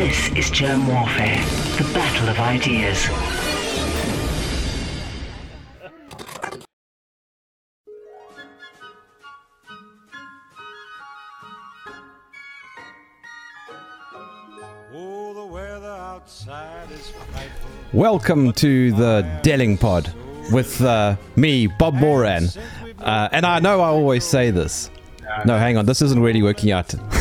This is Germ Warfare, the battle of ideas. Welcome to the Delingpod with uh, me, Bob Moran. Uh, and I know I always say this. No, hang on, this isn't really working out.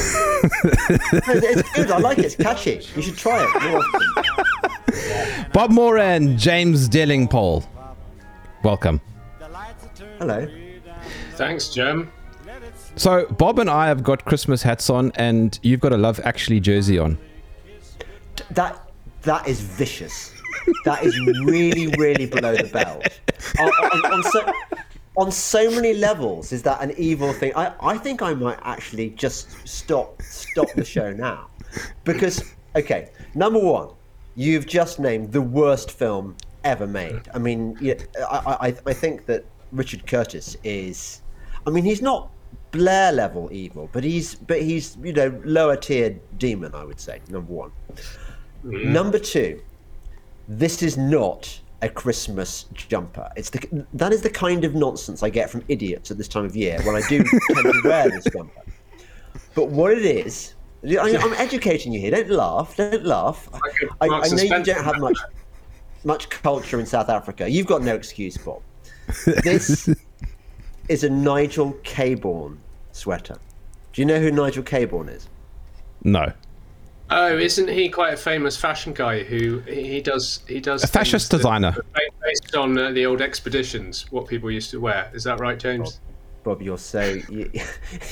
it's good. I like it. It's catchy. You should try it more often. Bob Moran, James Delingpole. Welcome. Hello. Thanks, Jim. So, Bob and I have got Christmas hats on, and you've got a Love Actually jersey on. That that is vicious. That is really, really below the belt. On, on, on so, on so many levels, is that an evil thing? I, I think I might actually just stop stop the show now, because okay, number one, you've just named the worst film ever made. I mean, yeah, I, I I think that Richard Curtis is. I mean, he's not Blair level evil, but he's but he's you know lower tier demon. I would say number one. Mm-hmm. Number two, this is not a Christmas jumper. It's the that is the kind of nonsense I get from idiots at this time of year when I do tend to wear this jumper. But what it is, I, I'm educating you here. Don't laugh. Don't laugh. I, I know you don't have much much culture in South Africa. You've got no excuse, Bob. This is a Nigel Cabourn sweater. Do you know who Nigel Cabourn is? No. Oh, isn't he quite a famous fashion guy who he he does he does A fascist designer. based on uh, the old expeditions, what people used to wear. Is that right, James? Bob, you're so you,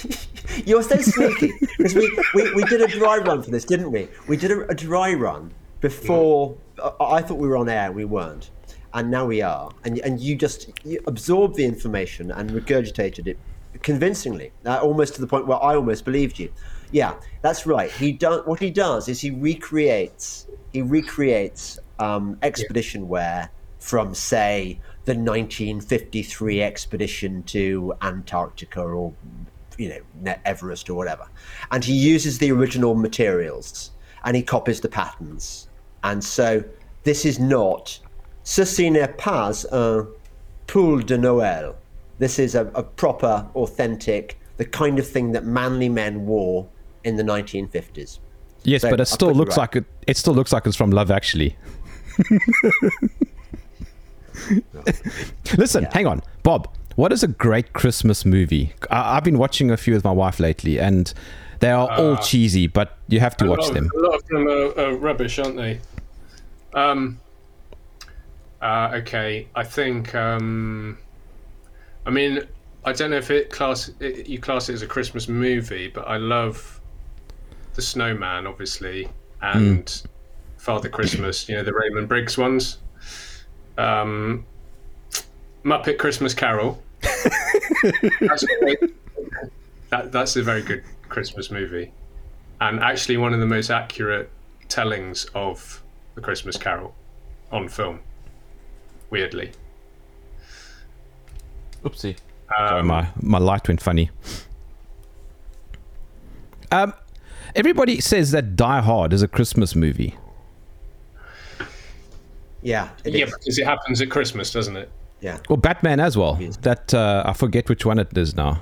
you're so sneaky because we, we, we did a dry run for this, didn't we? We did a, a dry run before. I I thought we were on air, we weren't, and now we are. And and you just you absorbed the information and regurgitated it convincingly, uh, almost to the point where I almost believed you. Yeah, that's right. He does what he does is he recreates he recreates um, expedition wear from say the 1953 expedition to Antarctica or you know Everest or whatever, and he uses the original materials and he copies the patterns. And so this is not ceci n'est pas un pull de Noël. This is a, a proper, authentic, the kind of thing that manly men wore in the 1950s. Yes, So, but it still looks right. like it. It still looks like it's from Love Actually. Listen, hang on, Bob. What is a great Christmas movie? I, I've been watching a few with my wife lately, and they are all cheesy, but you have to watch of- them. A lot of them are, are rubbish, aren't they? Um. Uh, okay, I think. Um, I mean, I don't know if it class it, you class it as a Christmas movie, but I love the Snowman, obviously, and Father Christmas. You know the Raymond Briggs ones. Um, Muppet Christmas Carol. that's, a that, that's a very good Christmas movie and actually one of the most accurate tellings of the Christmas Carol on film. Weirdly, Oopsie. Sorry, my my light went funny. Um, everybody says that Die Hard is a Christmas movie. Yeah, it yeah, is. because it happens at Christmas, doesn't it? yeah. Well, Batman as well. That uh, I forget which one it is now.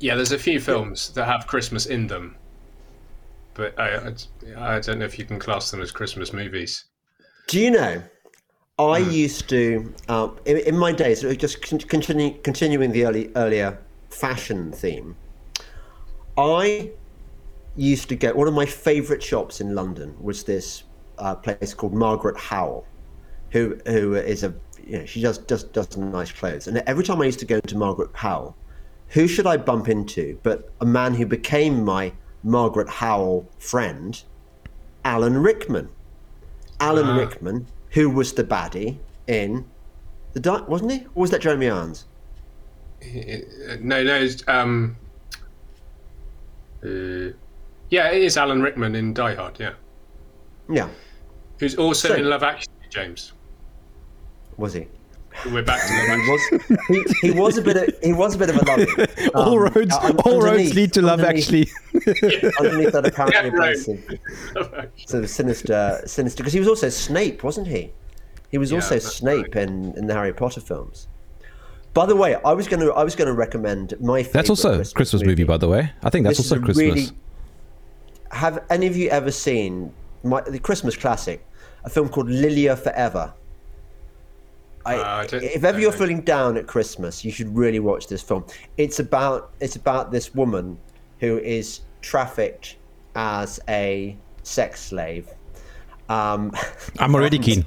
Yeah, there's a few films that have Christmas in them, but I, I, I don't know if you can class them as Christmas movies. Do you know? I used to, uh, in, in my days, just con- continue, continuing the early, earlier fashion theme. I used to go. One of my favourite shops in London was this uh, place called Margaret Howell, who who is a you know she just just does nice clothes. And every time I used to go to Margaret Howell, who should I bump into but a man who became my Margaret Howell friend, Alan Rickman. Alan Ah. Rickman, who was the baddie in the Di- wasn't he? Or was that Jeremy Irons? Uh, No, no. it's, Um, uh, yeah, it is Alan Rickman in Die Hard. Yeah, Yeah, who's also So- in Love Actually, James. was he? We're back to Love He was he, he was a bit of he was a bit of a lovely. all Um, roads un- all roads lead to love. Actually, underneath that apparently Yeah, right. abrasive sort of sinister, sinister. Because he was also Snape, wasn't he? He was Yeah, also Snape right. in, in the Harry Potter films. By the way, I was going to I was going to recommend my. That's also a Christmas movie, by the way. I think that's This also a Christmas. really- Have any of you ever seen my, the Christmas classic, a film called Lilya Forever? I, Uh, I if ever you're know. feeling down at Christmas, you should really watch this film. It's about it's about this woman who is trafficked as a sex slave. Um, I'm already keen.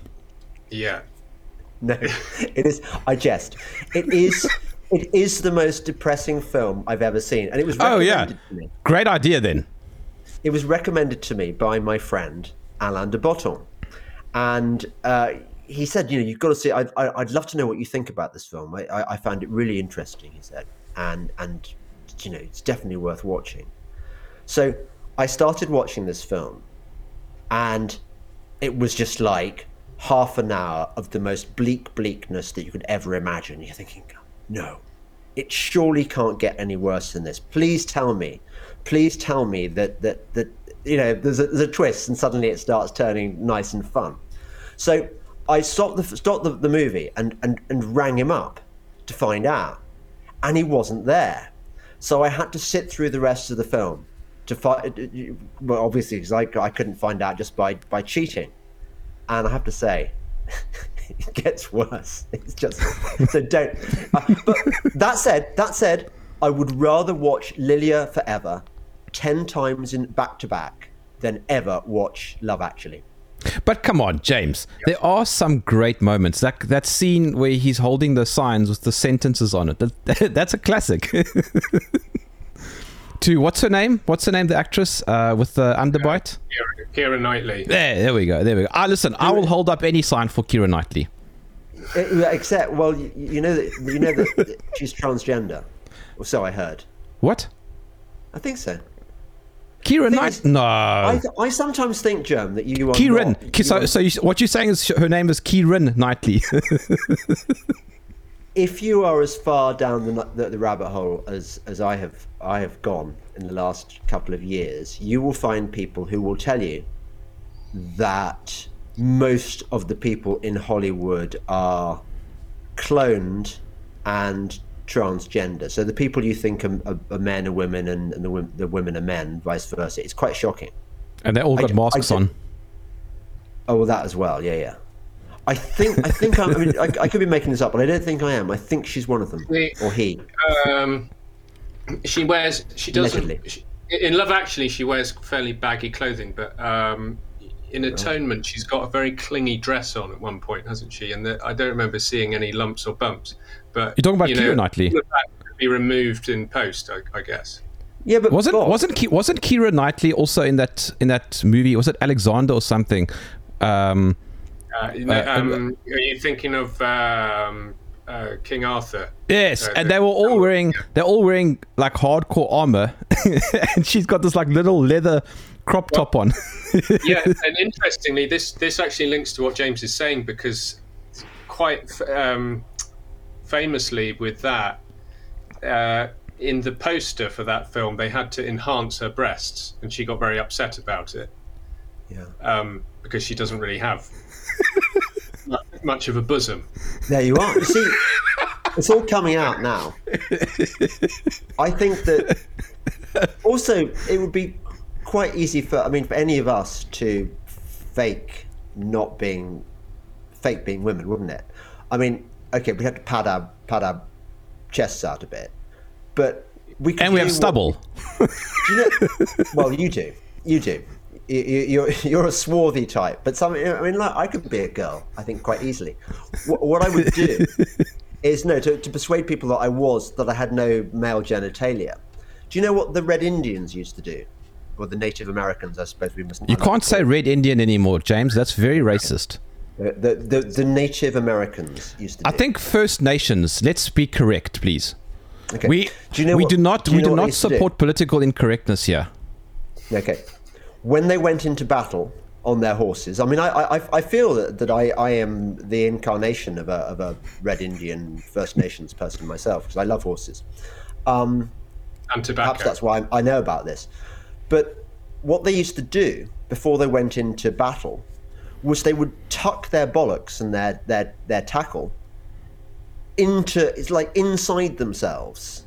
Yeah. No, it is. I jest. It is. It is the most depressing film I've ever seen, and it was Oh yeah, to me. great idea then. it was recommended to me by my friend Alain de Botton, and uh, he said, "You know, you've got to see. I, I'd love to know what you think about this film. I, I, I found it really interesting." He said, and and you know, it's definitely worth watching. So I started watching this film, and it was just like half an hour of the most bleak bleakness that you could ever imagine. You're thinking, no, it surely can't get any worse than this. Please tell me, please tell me that that that you know there's a, there's a twist and suddenly it starts turning nice and fun. So I stopped the stopped the, the movie and, and and rang him up to find out, and he wasn't there. So I had to sit through the rest of the film to find. Well, obviously, because I, I couldn't find out just by by cheating, and I have to say. It gets worse. It's just so don't. Uh, but that said, that said, I would rather watch Lilya Forever ten times in back to back than ever watch Love Actually. But come on, James. There are some great moments. That that scene where he's holding the signs with the sentences on it. That, that's a classic. to what's her name? What's her name? The actress uh, with the underbite. Keira, Keira Knightley. There, there we go. There we go. Ah, listen. I will hold up any sign for Keira Knightley. Uh, Except, well, you, you know that you know that that she's transgender, or so I heard. What? I think so. Keira thing Knight? No. I, I sometimes think, Germ, that you are Kieran. not- Ki- So, are- so you, what you're saying is her name is Kieran Knightley. if you are as far down the, the, the rabbit hole as, as I have I have gone in the last couple of years, you will find people who will tell you that most of the people in Hollywood are cloned and transgender. So the people you think are, are, are men are women and, and the, the women are men, vice versa. It's quite shocking. and they all got I masks did- on. Oh, well, that as well. Yeah, yeah. I think I think I'm, I mean I, I could be making this up, but I don't think I am. I think she's one of them, We- or he. Um, she wears. She doesn't. Allegedly. She, in Love Actually, she wears fairly baggy clothing, but um, in Atonement, she's got a very clingy dress on at one point, hasn't she? And the, I don't remember seeing any lumps or bumps. But You're talking about you Keira Knightley? that could Be removed in post, I, I guess. Yeah, but Wasn't Bob, wasn't Ki- wasn't Keira Knightley also in that in that movie? Was it Alexander or something? Um, Uh, you know, Uh, um, are you thinking of um, uh, King Arthur? yes, Uh, and they were all wearing they're all wearing like hardcore armor, and she's got this like little leather crop top on. yeah, and interestingly, this this actually links to what James is saying because quite um, famously with that, uh, in the poster for that film, they had to enhance her breasts, and she got very upset about it Yeah. um, because she doesn't really have mu- much of a bosom. There you are. You see, it's all coming out now. I think that also it would be quite easy for I mean for any of us to fake not being fake being women, wouldn't it? I mean, okay, we have to pad our pad our chests out a bit, but we could and we have do what- stubble. Do you know, well, you do. You do. You, you, you're you're a swarthy type, but some. I mean, like I could be a girl. I think quite easily. What, what I would do is no to, to persuade people that I was that I had no male genitalia. Do you know what the Red Indians used to do, or the Native Americans? I suppose we must. You can't say red Indian anymore, James. That's very racist. The, the, the, Native Americans used to. I do. think First Nations. Let's be correct, please. Okay. We do you know we what- do not do we do not to do? support political incorrectness here. Okay. When they went into battle on their horses, I mean, I, I, I feel that, that I, I am the incarnation of a, of a Red Indian First Nations person myself because I love horses. Um, And tobacco. perhaps that's why I, I know about this. But what they used to do before they went into battle was they would tuck their bollocks and their their their tackle into it's like inside themselves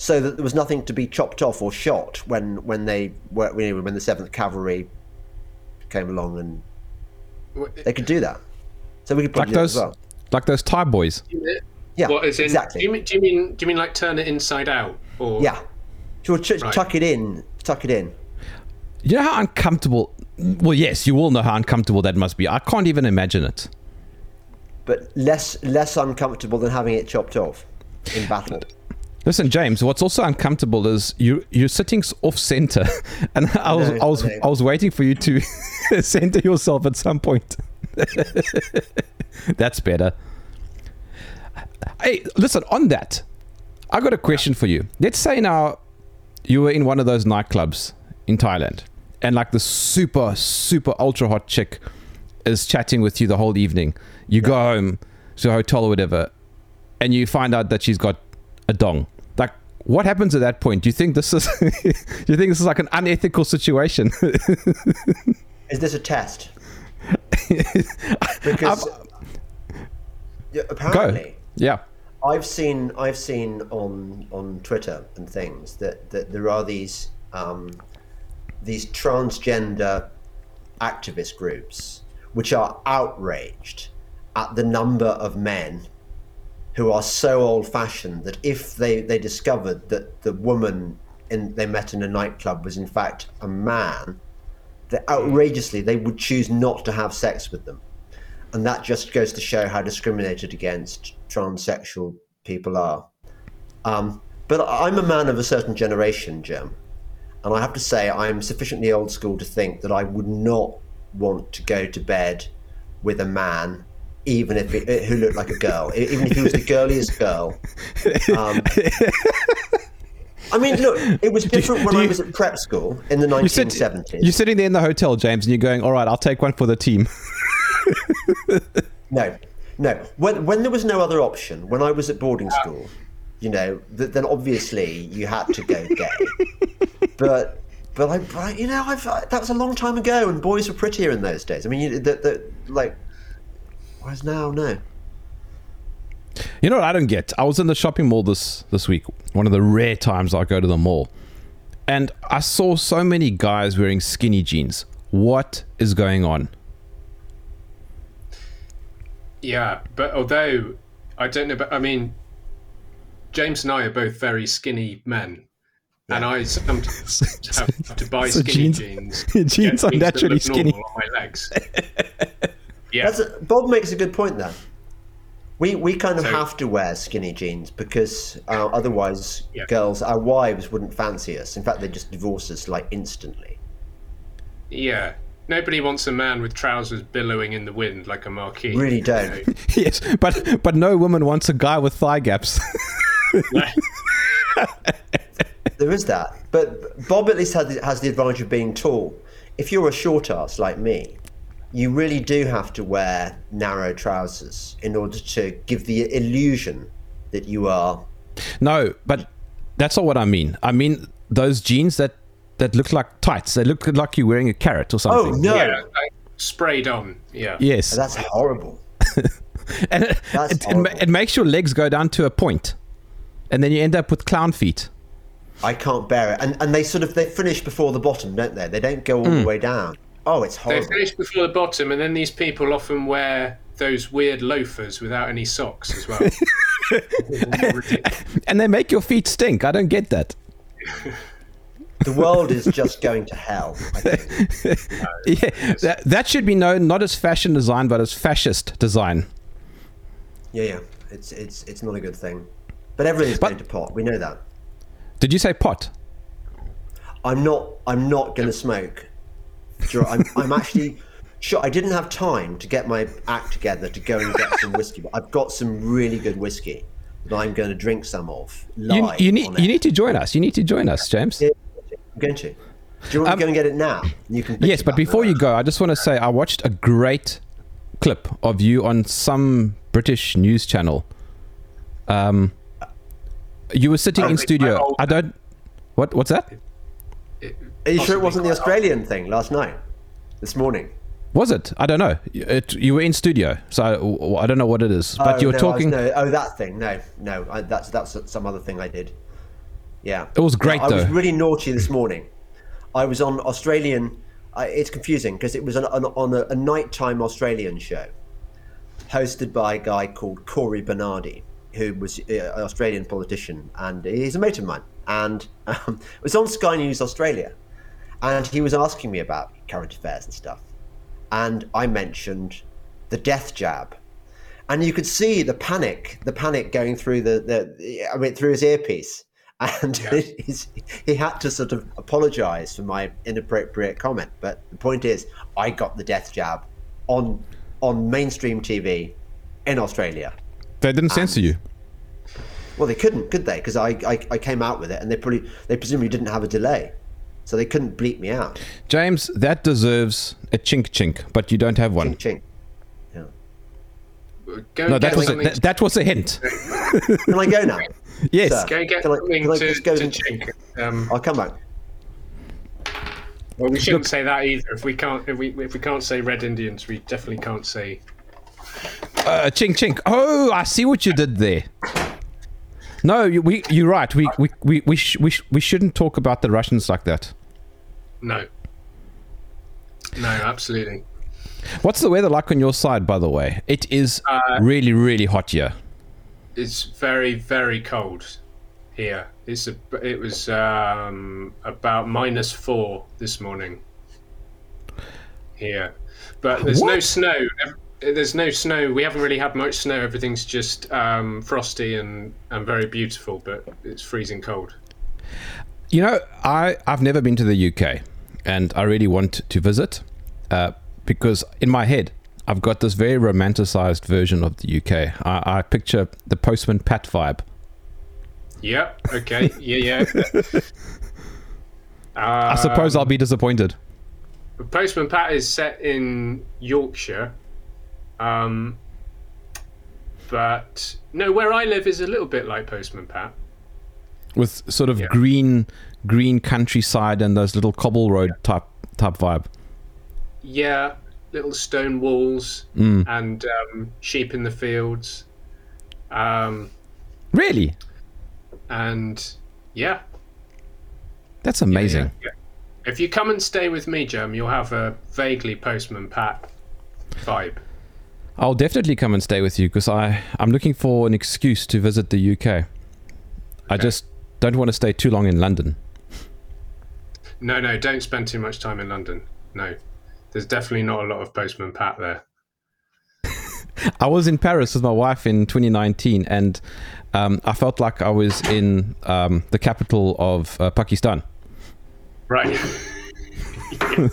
so that there was nothing to be chopped off or shot when when they were when the seventh cavalry came along and they could do that so we could Like probably do it those, as well like those Thai boys. yeah What is in? exactly Do you, mean, do you mean? Do you mean like turn it inside out? Or yeah to ch- Right. tuck it in tuck it in You know how uncomfortable. Well, yes, you all know how uncomfortable that must be. I can't even imagine it. but less less uncomfortable than having it chopped off in battle Listen, James. What's also uncomfortable is you you're sitting off center, and I was know, I was I. I was waiting for you to center yourself at some point. That's better. Hey, listen. On that, I got a question for you. Let's say now you were in one of those nightclubs in Thailand, and like the super super ultra hot chick is chatting with you the whole evening. You go home to a hotel or whatever, and you find out that she's got a dong. What happens at that point? Do you think this is? do you think this is like an unethical situation? Is this a test? because Yeah, Go. apparently, Yeah. I've seen I've seen on on Twitter and things that, that there are these um, these transgender activist groups which are outraged at the number of men who are so old fashioned that if they, they discovered that the woman in, they met in a nightclub was in fact a man, that outrageously they would choose not to have sex with them. And that just goes to show how discriminated against transsexual people are. Um, but I'm a man of a certain generation, Jim. And I have to say, I'm sufficiently old school to think that I would not want to go to bed with a man, even if it, who looked like a girl, even if he was the girliest girl. Um, I mean, look, it was different when do I you- was at prep school in the You sit, 1970s. you're sitting there in the hotel, James, and you're going, all right, I'll take one for the team. No, no. When when there was no other option, when I was at boarding school, you know, th- then obviously you had to go gay. but but I, but you know, I've I, that was a long time ago, and boys were prettier in those days. I mean, you, the, the, like, whereas now, no. You know what I don't get? I was in the shopping mall this this week. One of the rare times I go to the mall, and I saw so many guys wearing skinny jeans. What is going on? Yeah, but although I don't know, but I mean, James and I are both very skinny men, and I sometimes have to buy So skinny jeans- jeans. jeans are naturally skinny. on my legs. Yeah, That's a, Bob makes a good point there. We we kind of So- have to wear skinny jeans because uh, otherwise, Yeah. girls, our wives wouldn't fancy us. In fact, they'd just divorce us like instantly. yeah. Nobody wants a man with trousers billowing in the wind like a marquee. Really don't. yes, but but no woman wants a guy with thigh gaps. There is that, but Bob at least has the, has the advantage of being tall. If you're a short ass like me, you really do have to wear narrow trousers in order to give the illusion that you are. no, but that's not what I mean. I mean those jeans that that look like tights. They look like you're wearing a carrot or something. Oh no, Yeah, like sprayed on. Yeah. Yes, that's horrible. and it, That's it, it, horrible. it makes your legs go down to a point, and then you end up with clown feet. I can't bear it. And and they sort of they finish before the bottom, don't they? They don't go all Hmm. the way down. Oh, it's hot. They finish before the bottom, and then these people often wear those weird loafers without any socks as well. And they make your feet stink. I don't get that. The world is just going to hell. I think. Yeah, that, that should be known not as fashion design, but as fascist design. Yeah, yeah. It's it's it's not a good thing. But everything's But- going to pot. We know that. Did you say pot? I'm not. I'm not going to smoke. Sure, I'm, I'm actually. Sure, I didn't have time to get my act together to go and get some whiskey, but I've got some really good whiskey that I'm going to drink some of You, live. you need you need to join us. You need to join us, James. Yeah, I'm going to. Do you want Um, to go and get it now? You can. bitch Yes, but before that. you go, I just want to say I watched a great clip of you on some British news channel. Um, you were sitting Oh, in studio. I don't. What? What's that? Is Are you sure it wasn't the quite Australian thing last night? This morning? Was it? I don't know. It, you were in studio, so I, I don't know what it is. But Oh, you were no, I was- talking. no, oh, that thing. No, no. I, that's that's some other thing I did. Yeah. It was great, I was really naughty this morning. I was on Australian. I it's confusing because it was on, on, on a, a nighttime Australian show, hosted by a guy called Cory Bernardi, who was uh, an Australian politician, and he's a mate of mine. And um, it was on Sky News Australia, and he was asking me about current affairs and stuff, and I mentioned the death jab, and you could see the panic, the panic going through the, the I mean, through his earpiece, and he's, he had to sort of apologise for my inappropriate comment. But the point is, I got the death jab on on mainstream TV in Australia. They didn't censor you. Well, they couldn't, could they? Because I, I I came out with it, and they probably they presumably didn't have a delay, so they couldn't bleep me out. James, that deserves a chink chink, but you don't have one. Ching. Yeah. Go No, that was a, something that, that was a hint. Can I go now? Yes. Sir. Go get Can I- something can I to, just go to and- chink. Um, I'll come back. well, we shouldn't say that either. If we can't, if we if we can't say Red Indians, we definitely can't say. Uh, chink chink. Oh, I see what you did there. No, you, we, you're right. We we we we, sh- we, sh- we shouldn't talk about the Russians like that. No. No, absolutely. What's the weather like on your side, by the way? It is Uh, really, really hot here. It's very very cold here. It's a, it was um, about minus four this morning here, but there's no snow. There's no snow. We haven't really had much snow. Everything's just um, frosty and, and very beautiful, but it's freezing cold. You know, I I've never been to the UK, and I really want to visit, uh, because in my head I've got this very romanticized version of the UK. I, I picture the Postman Pat vibe. Yeah. Okay. Yeah. Yeah. I suppose I'll be disappointed. Postman Pat is set in Yorkshire. Um, but no, where I live is a little bit like Postman Pat. with sort of Yeah. green green countryside and those little cobble road type type vibe. Yeah, little stone walls Mm. and um, sheep in the fields. Um, Really? and yeah, That's amazing. yeah. If you come and stay with me, Jem, you'll have a vaguely Postman Pat vibe. I'll definitely come and stay with you because I I'm looking for an excuse to visit the UK. I just don't want to stay too long in London. No, no, don't spend too much time in London. No, there's definitely not a lot of Postman Pat there. I was in Paris with my wife in 2019, and um, I felt like I was in um, the capital of uh, Pakistan. Right.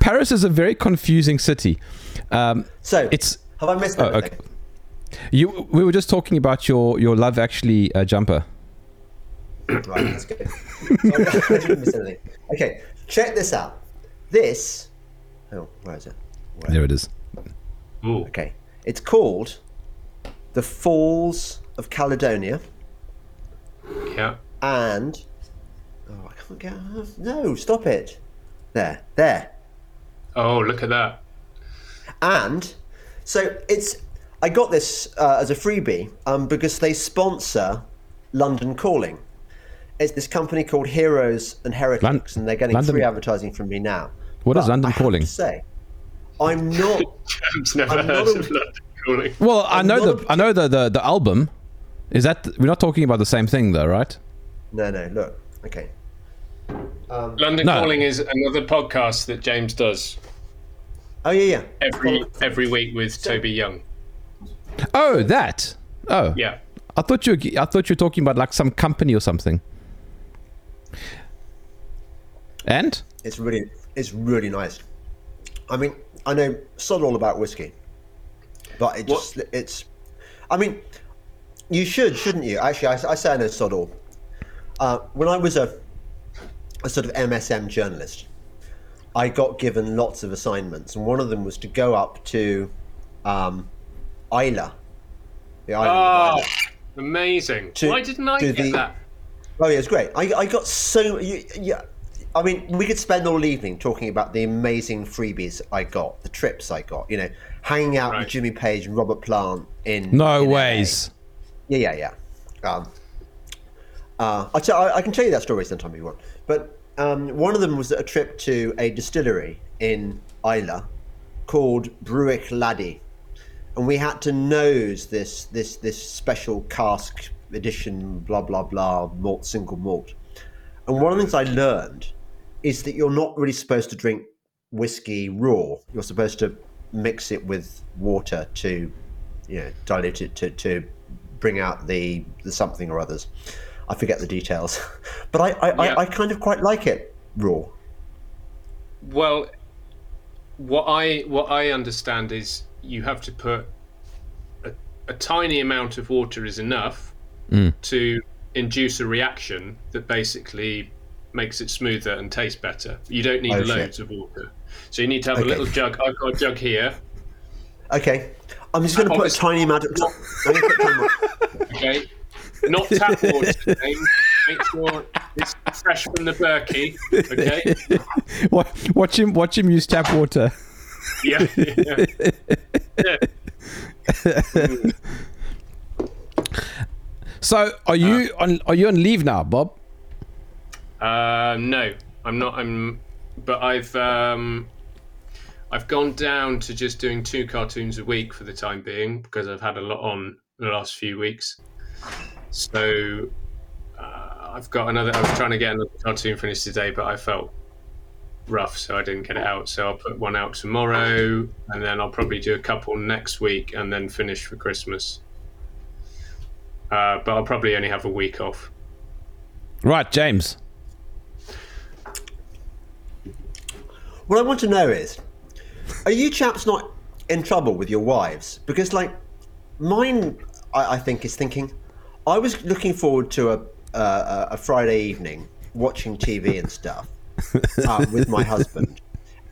Paris is a very confusing city. Um, So, it's have I missed Oh, okay. you. We were just talking about your your Love Actually uh, jumper. Right, that's good. So I didn't miss anything. Okay, check this out. This. Oh, where is it? Where? There it is. Ooh. Okay, it's called the Falls of Caledonia, Yeah. and oh, I can't get. No, stop it. There, there, Oh, look at that. and so it's. I got this uh, as a freebie um, because they sponsor London Calling. It's this company called Heroes and Heretics, Lon- and they're getting London- free advertising from me now. What is But London I calling? say, I'm not. Jam's never I'm heard not a- of London calling. Well, I I'm know the a- I know the, the the album. Is that we're not talking about the same thing though, right? No, no. Look, okay. Um, London No. Calling is another podcast that James does Oh yeah, yeah. every every week with Toby Young. Oh, that. Oh, Yeah. I thought you I thought you were talking about like some company or something. And It's really, it's really nice. I mean, I know sod all about whiskey, but it What- it's. I mean, you should, shouldn't you? Actually, I, I say I know sod all. Uh, when I was a, a sort of MSM journalist, I got given lots of assignments, and one of them was to go up to um, Islay, the island Oh, Islay. amazing. To- Why didn't I get the- that? Oh yeah, it's great. I, I got so you, yeah. I mean, we could spend all evening talking about the amazing freebies I got, the trips I got. You know, hanging out Right. with Jimmy Page and Robert Plant in No in LA. ways. Yeah, yeah, yeah. Um, uh, I'll tell, I, I can tell you that story sometime if you want. But um, one of them was a trip to a distillery in Islay called Bruichladdich, and we had to nose this this this special cask edition, blah blah blah, malt single malt. And one of the things I learned is that you're not really supposed to drink whiskey raw. You're supposed to mix it with water to, you know, dilute it to, to bring out the, the something or others. I forget the details, but I I, Yeah. I, I kind of quite like it raw. Well, what I what I understand is you have to put a, a tiny amount of water is enough mm. to induce a reaction that basically makes it smoother and taste better. You don't need Oh, shit. loads of water, so you need to have Okay. a little jug. I've got a jug here. Okay, I'm just going to put a tiny amount of. I'm gonna put a tiny amount- Okay, not tap water. James. Make sure it's fresh from the Berkey. Okay. Watch him. Watch him use tap water. Yeah. yeah. yeah. So, are you uh. on? Are you on leave now, Bob? Uh, no, I'm not. I'm, but I've um, I've gone down to just doing two cartoons a week for the time being because I've had a lot on the last few weeks. So uh, I've got another. I was trying to get another cartoon finished today, but I felt rough, so I didn't get it out. So I'll put one out tomorrow, and then I'll probably do a couple next week, and then finish for Christmas. Uh, but I'll probably only have a week off. Right, James. What I want to know is, are you chaps not in trouble with your wives? Because, like, mine, I, I think, is thinking, I was looking forward to a uh, a Friday evening watching TV and stuff uh, with my husband,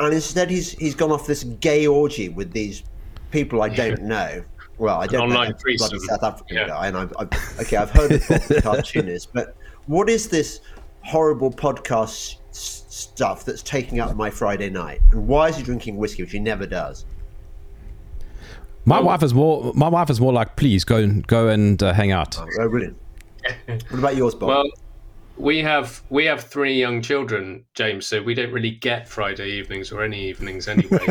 and instead he's he's gone off this gay orgy with these people I don't know. Well, I don't know online they're bloody. South African Yeah. guy, and I've, I've, okay, I've heard of what the cartoon is, but what is this horrible podcast stuff that's taking up my Friday night? And why is he drinking whiskey, which he never does? My wife is more. My wife is more like, please go and go and uh, hang out. Oh, brilliant. what about yours, Bob? Well, we have we have three young children, James, so we don't really get Friday evenings or any evenings anyway.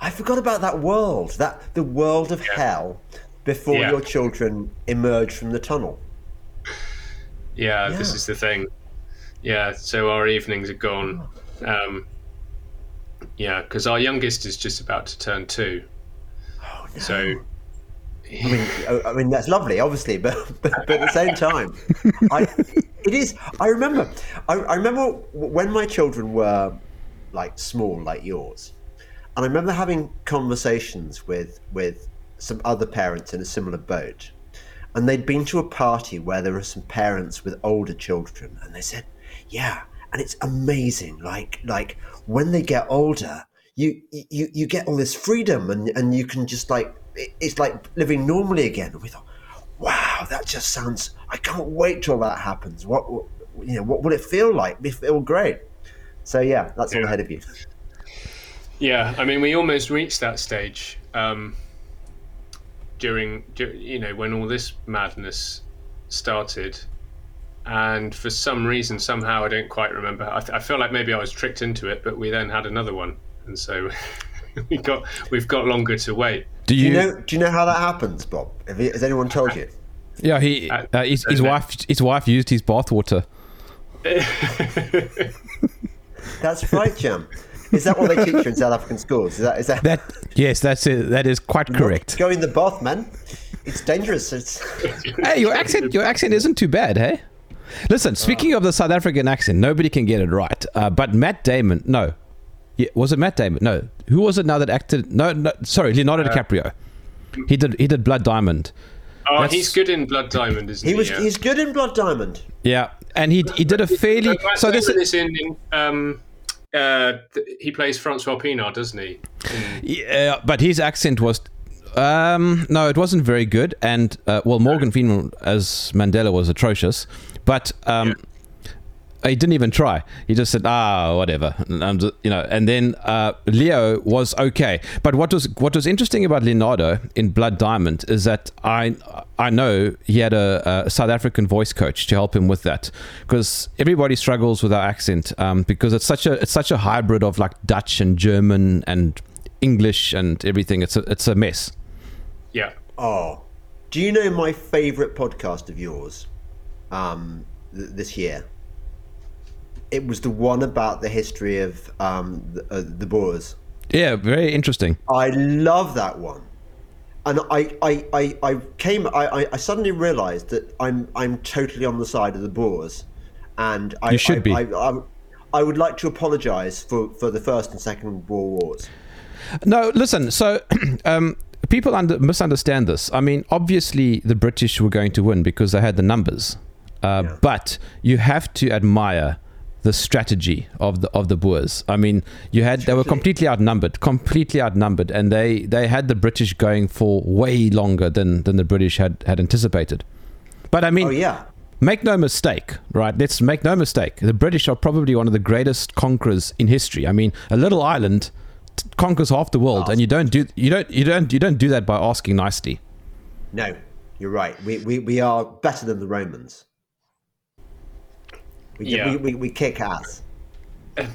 I forgot about that world, that the world of hell before Yeah. your children emerge from the tunnel. yeah, this is the thing. Yeah, so our evenings are gone. Um, yeah, because our youngest is just about to turn two. Oh, no. So I mean, I- mean that's lovely, obviously, but but, but at the same time, I, it is. I remember, I, I remember when my children were like small, like yours, and I remember having conversations with with some other parents in a similar boat, and they'd been to a party where there were some parents with older children, and they said, "Yeah, and it's amazing. Like like when they get older, you you you get all this freedom, and and you can just like it's like living normally again." And we thought, "Wow, that just sounds. I can't wait till that happens. What, you know, what will it feel like? It feel great." So yeah, that's all Yeah. ahead of you. yeah, I mean, we almost reached that stage um, during, you know, when all this madness started. And for some reason, somehow, I don't quite remember. I, th- I feel like maybe I was tricked into it, but we then had another one, and so we got we've got longer to wait. Do Do you? you know? Do you know how that happens, Bob? Have you, has anyone told you? yeah, he. Uh, Uh, his, his wife. His wife used his bathwater. That's right, Jam. Is that what they teach you in South African schools? Is that is that? That yes, that's it. That is quite correct. Go in the bath, man. It's dangerous. It's Hey, your accent. Your accent isn't too bad, hey? Listen, speaking of the South African accent, nobody can get it right. Uh, but Matt Damon, no, yeah, was it Matt Damon? No, who was it now that acted? No, no sorry, Leonardo DiCaprio. He did. He did Blood Diamond. Oh, That's- he's good in Blood Diamond, isn't he? he was Yeah. he's good in Blood Diamond. Yeah, and he he did a fairly. Matt So this is is in, in um, uh, th- he plays Francois Pienaar, doesn't he? In- yeah, but his accent was Um, no, it wasn't very good. And uh, well, Morgan Freeman as Mandela was atrocious, but um, he didn't even try. He just said, "Ah, whatever," you know. And then uh, Leo was okay. But what was what was interesting about Leonardo in Blood Diamond is that I I know he had a, a South African voice coach to help him with that because everybody struggles with our accent um, because it's such a it's such a hybrid of like Dutch and German and English and everything. It's a it's a mess. Yeah. Oh, do you know my favourite podcast of yours um, th- this year? It was the one about the history of um, the, uh, the Boers. Yeah, very interesting. I love that one. And I, I, I, I came. I, I- I suddenly realised that I'm, I'm totally on the side of the Boers, and I, You should I, be. I, I, I would like to apologise for, for the first and second World Wars. No, listen. So, um, people under, misunderstand this. I mean, obviously, the British were going to win because they had the numbers. Uh, Yeah. But you have to admire the strategy of the of the Boers. I mean, you had they were completely outnumbered, completely outnumbered, and they they had the British going for way longer than than the British had had anticipated. But I mean, Oh yeah, Make no mistake, right? Let's make no mistake. The British are probably one of the greatest conquerors in history. I mean, a little island conquers half the world, and you don't do you don't you don't you don't do that by asking nicely. no, you're right. We, we, we are better than the Romans. We, Yeah. we, we, we kick ass. What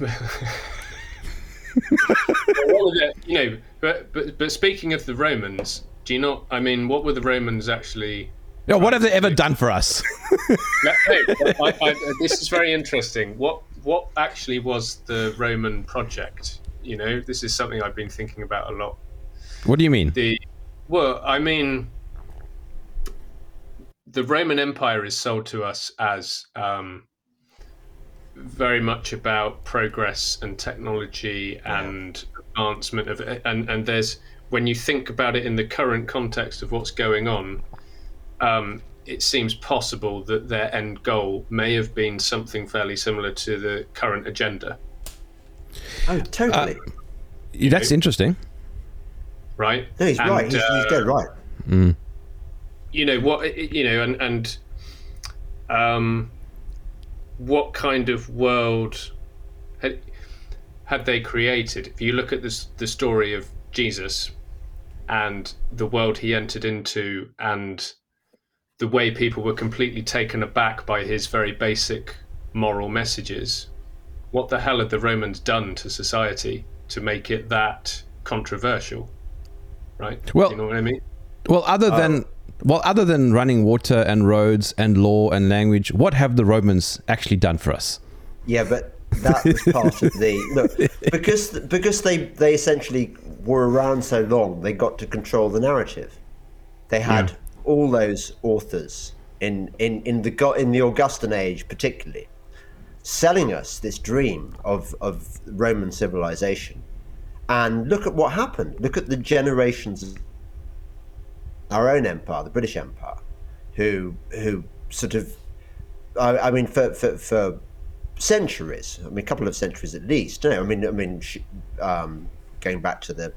were the- you know, but, but but speaking of the Romans, do you not? I mean, what were the Romans actually? Yeah, what have they ever done for us? No, no, I, I, this is very interesting. What what actually was the Roman project? You know, this is something I've been thinking about a lot. what do you mean? The well, I mean, the Roman Empire is sold to us as um, very much about progress and technology and advancement of and and there's when you think about it in the current context of what's going on, um, it seems possible that their end goal may have been something fairly similar to the current agenda, Oh, totally. Yeah, That's interesting. right? no, he's And, right. He's, he's uh, dead right. you know what you know and and um what kind of world had had they created if you look at this the story of jesus and the world he entered into and the way people were completely taken aback by his very basic moral messages what the hell had the romans done to society to make it that controversial right Well- you know what i mean Well, other than uh, well, other than running water and roads and law and language, what have the Romans actually done for us? Yeah, but that was part of the look because because they they essentially were around so long, they got to control the narrative. They had all those authors in in in the go- in the Augustan age, particularly, selling us this dream of of Roman civilization. And look at what happened. Look at the generations of our own empire, the British Empire, who who sort of I, I mean for, for for centuries. I mean, a couple of centuries at least. No, I mean, I mean, um, going back to the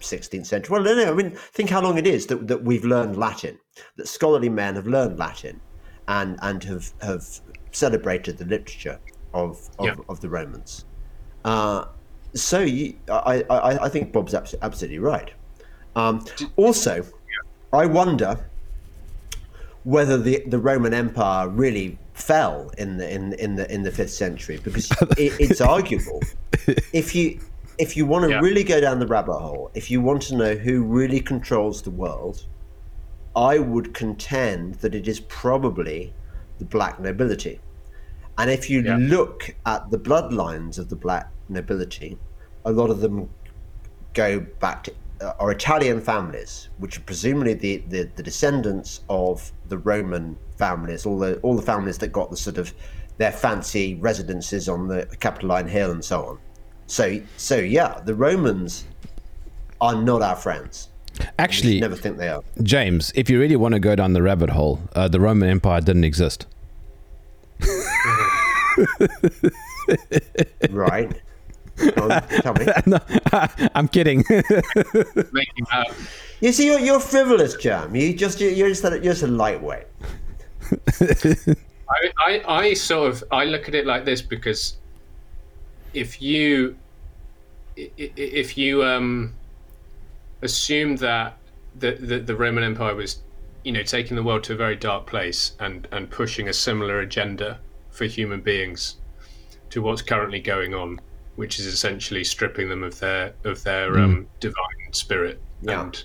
16th century. Well, no, no. I mean, think how long it is that, that we've learned Latin. That scholarly men have learned Latin, and and have have celebrated the literature of of, Yeah. of the Romans. Uh, so you, I, I I think Bob's absolutely right. Um, also, I wonder whether the, the Roman Empire really fell in the in in the in the fifth century because it, it's arguable. If you if you want to Yeah. really go down the rabbit hole, if you want to know who really controls the world, I would contend that it is probably the black nobility. And if you Yeah. look at the bloodlines of the black nobility, a lot of them go back to uh, are Italian families, which are presumably the, the, the descendants of the Roman families, all the all the families that got the sort of their fancy residences on the Capitoline Hill and so on. So so yeah, the Romans are not our friends. You Actually, should never think they are. James, if you really want to go down the rabbit hole, uh, the Roman Empire didn't exist. Right. On, tell me. no, I'm kidding. Making that You see, you're, you're frivolous, Jam. You just you're just a, you're just a lightweight. I, I, I sort of I look at it like this because if you i- i- if you um, assume that the, the the Roman Empire was you know taking the world to a very dark place and and pushing a similar agenda for human beings to what's currently going on, which is essentially stripping them of their of their um, divine spirit Yeah. and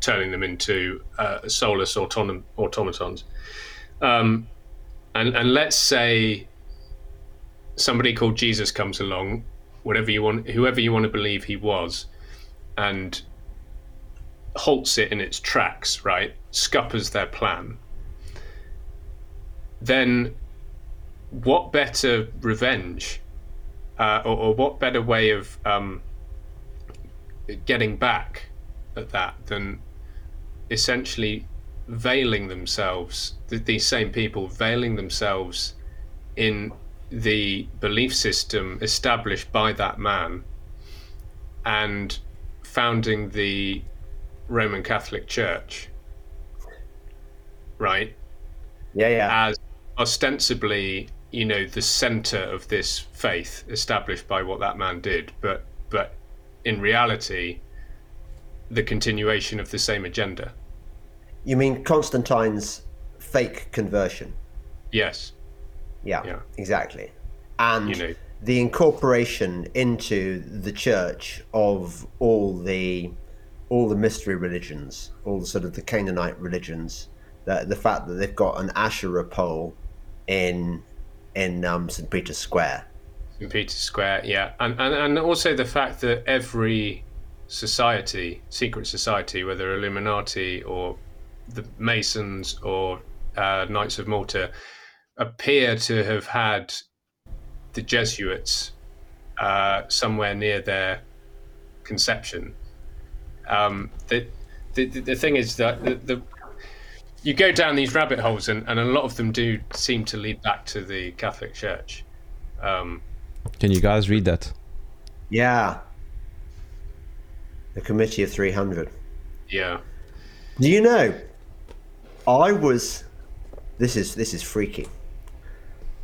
turning them into uh, soulless autonom- automatons. Um, and and let's say somebody called Jesus comes along, whatever you want, whoever you want to believe he was, and halts it in its tracks, right? Scuppers their plan. Then, what better revenge, uh, or, or what better way of um, getting back at that than essentially veiling themselves, th- these same people veiling themselves in the belief system established by that man and founding the Roman Catholic Church, right? Yeah, yeah. As ostensibly, you know, the center of this faith established by what that man did, but but in reality, the continuation of the same agenda. You mean Constantine's fake conversion? Yes. Yeah, Yeah. exactly. And You know. the incorporation into the church of all the all the mystery religions, all the sort of the Canaanite religions, the the fact that they've got an Asherah pole in in um, St Peter's Square. St Peter's Square, yeah, and, and and also the fact that every society, secret society, whether Illuminati or the Masons or uh, Knights of Malta, appear to have had the Jesuits uh, somewhere near their conception. Um, the, the the thing is that the, the you go down these rabbit holes, and, and a lot of them do seem to lead back to the Catholic Church. Um, Can you guys read that? Yeah. The Committee of 300. yeah. Do you know? I was. This is this is freaky.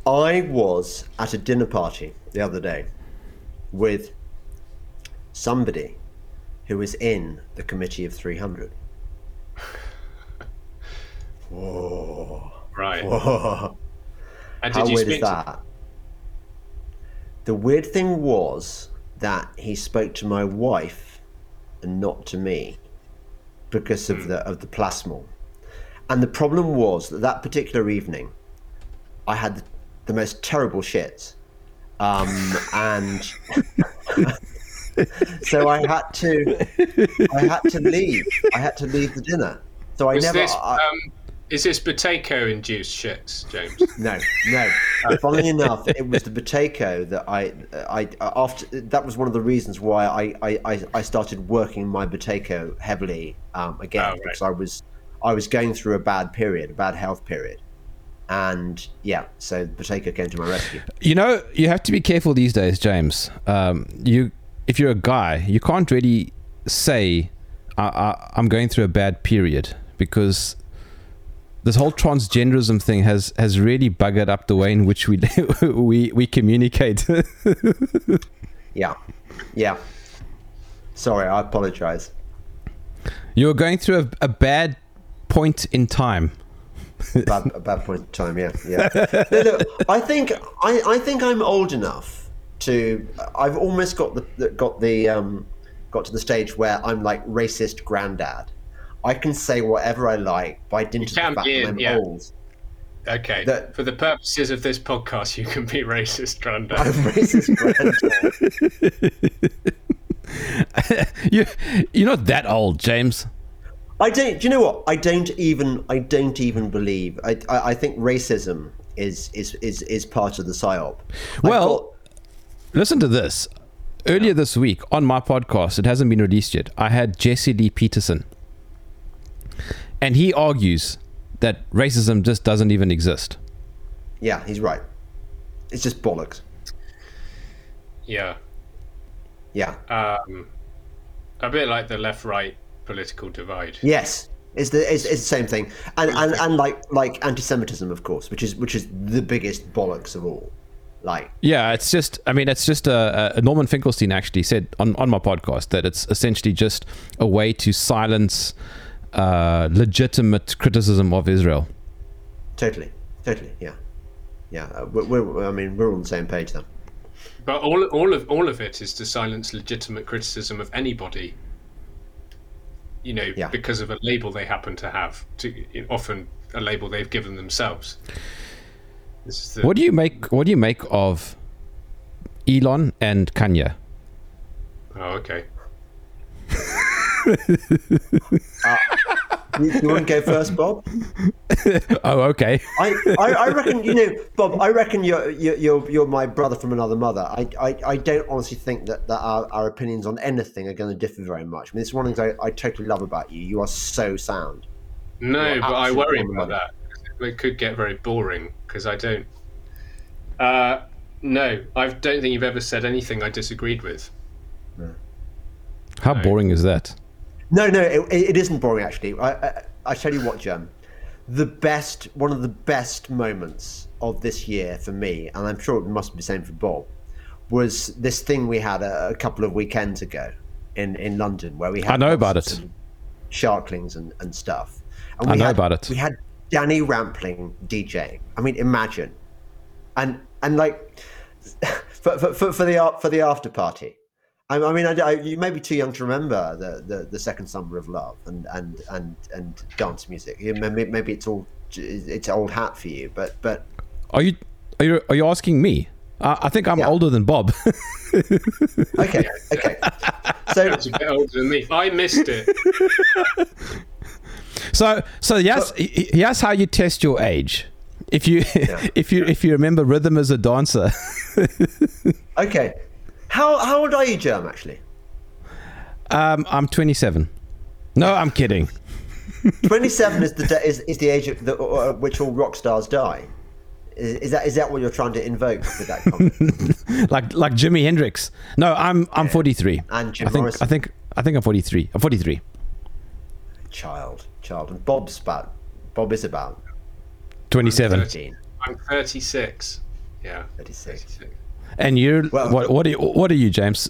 I was at a dinner party the other day with somebody who was in the committee of 300. Whoa. Right. Whoa. And How did you weird is to that? The weird thing was that he spoke to my wife and not to me because of the of the plasmal. And the problem was that that particular evening, I had the, the most terrible shits, um, and so I had to I had to leave. I had to leave the dinner. So I Was never. this, I, um, is this Boteko induced shits, James? No, no. Funnily enough, it was the Boteko that I, I after that was one of the reasons why I, I, I- I started working my Boteko heavily um, again Oh, right. because I was I was going through a bad period, a bad health period, and yeah, so Boteko came to my rescue. You know, you have to be careful these days, James. Um, you, if you're a guy, you can't really say, I, I, "I'm going through a bad period," because this whole transgenderism thing has has really buggered up the way in which we we we communicate. Yeah, yeah. Sorry, I apologize. you're going through a, a bad point in time. bad, a bad point in time. Yeah, yeah. No, look, I think I, I think I'm old enough to. I've almost got the- the got the um, got to the stage where I'm like racist granddad. I can say whatever I like by dint of the can fact be that in, I'm yeah. old. Okay. That- For the purposes of this podcast, you can be racist, granddad. I'm racist granddad. you you're not that old, James. I don't. Do you know what? I don't even. I don't even believe. I. I, I think racism is is is is part of the psyop. I've Well, got- Listen to this. Earlier this week on my podcast, it hasn't been released yet. I had Jesse Lee Peterson, and he argues that racism just doesn't even exist. yeah, he's right. It's just bollocks. yeah. Yeah. Um, a bit like the left-right political divide. Yes. It's the it's, it's the same thing, and, and and like like anti-Semitism, of course, which is which is the biggest bollocks of all. Like, Yeah, it's just. I mean, it's just a, a Norman Finkelstein actually said on on my podcast that it's essentially just a way to silence uh, legitimate criticism of Israel. totally, totally, yeah, yeah. Uh, we're, we're, I mean, we're on the same page then. But all, all of all of it is to silence legitimate criticism of anybody. You know, Yeah. because of a label they happen to have, to, often a label they've given themselves. This is the, What do you make? What do you make of Elon and Kanye? Oh, okay. Uh, you, you want to go first, Bob? Oh, okay. I, I, I reckon you know, Bob. I reckon you're you're you're, you're my brother from another mother. I, I, I don't honestly think that, that our, our opinions on anything are going to differ very much. I mean, it's one of the things I, I totally love about you. You are so sound. No, but I worry about that. It could get very boring because I don't. Uh, no, I don't think you've ever said anything I disagreed with. How boring is that? No, no, it, it isn't boring actually. I, I, I tell you what, Jem, the best, one of the best moments of this year for me, and I'm sure it must be the same for Bob, was this thing we had a, a couple of weekends ago in, in London where we had I know about it. Sharklings and, and stuff. And I we know had, about it. We had Danny Rampling DJ. I mean, imagine, and and like for for, for, for the for the after party. I, I mean, I, I, you may be too young to remember the, the, the second summer of love and and and, and dance music. Maybe, maybe it's all it's old hat for you, but but Are you are you are you asking me? Uh, I think I'm Yeah. older than Bob. okay, okay. So It's a bit older than me. I missed it. so so yes, y- yes, how you test your age. If you if you if you remember rhythm as a dancer, okay, how how old are you, Jem? Actually, um, I'm 27. No, I'm kidding. twenty seven is the da- is, is the age at the, uh, which all rock stars die. Is, is that is that what you're trying to invoke with that comment? Like like Jimi Hendrix. No, I'm I'm 43. And Jim I think Morrison. I think I think I'm 43. I'm 43. child, child, and Bob's about Bob is about 27. 13, I'm 36. Yeah. 36. 36. And you Well- what what are you, what are you, James?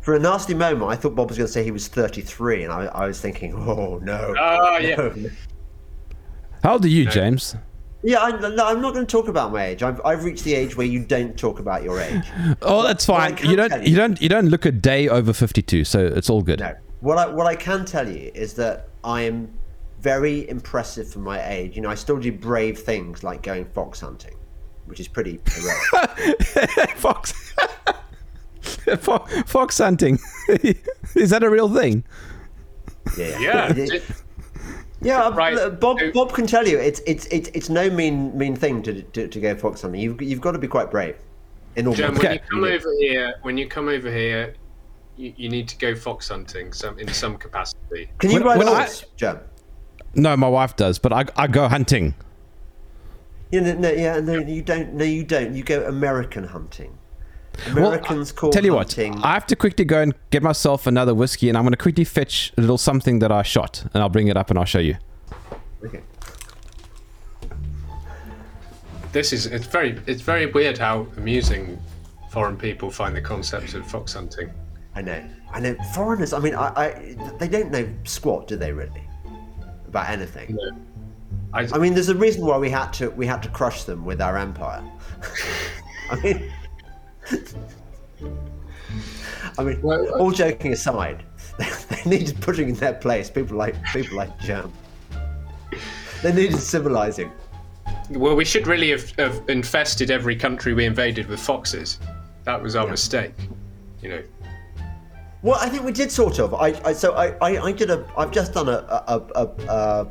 For a nasty moment, I thought Bob was going to say he was 33, and I, I was thinking, oh no. Ah, yeah. no. How old are you, James? Yeah, I, no, I'm not going to talk about my age. I've, I've reached the age where you don't talk about your age. Oh, that's fine. You don't you- you don't you don't look a day over 52, so it's all good. No. What I what I can tell you is that I am very impressive for my age. You know, I still do brave things like going fox hunting, which is pretty heroic. Fox Fox hunting. Is that a real thing? yeah, Yeah. It- Did- yeah. Uh, right. Bob Bob can tell you it's it's it's it's no mean mean thing to to, to go fox hunting. You've you've got to be quite brave. In all Jem, honesty. when you come over here, when you come over here, you, you need to go fox hunting some in some capacity. Can you When- ride when a I- horse, Jem? No, my wife does, but I, I go hunting. Yeah, no, no, yeah, no, you don't. No, you don't. You go American hunting. Well, Americans call hunting. Tell you hunting. what, I have to quickly go and get myself another whiskey, and I'm going to quickly fetch a little something that I shot, and I'll bring it up and I'll show you. Okay. This is it's very it's very weird how amusing foreign people find the concept of fox hunting. I know. I know. Foreigners. I mean, I, I they don't know squat, do they? Really, about anything. I, I mean, there's a reason why we had to we had to crush them with our empire. I mean, I mean, Well, uh, all joking aside, they needed putting in their place people like people like Jam. They needed civilizing. well, we should really have, have infested every country we invaded with foxes. That was our mistake. You know. Well, I think we did sort of. I, I so I, I, I did a. I've just done a a, a, a,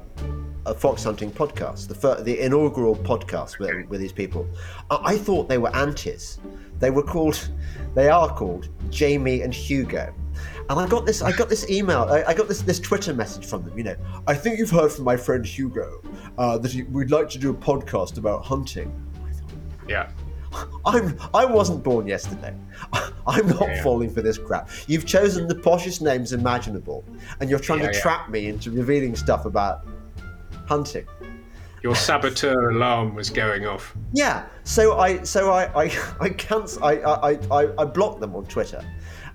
a fox hunting podcast, the the inaugural podcast with, with these people. I, I thought they were antis. They were called. They are called Jamie and Hugo. And I got this. I got this email. I, I got this this Twitter message from them. You know, I think you've heard from my friend Hugo uh, that he, we'd like to do a podcast about hunting. Yeah. I'm I wasn't born yesterday. I'm not Yeah. falling for this crap. You've chosen the poshest names imaginable, and you're trying Yeah, to trap me into revealing stuff about hunting. Your saboteur alarm was going off. Yeah. So I so I I I cancel I, I I I blocked them on Twitter,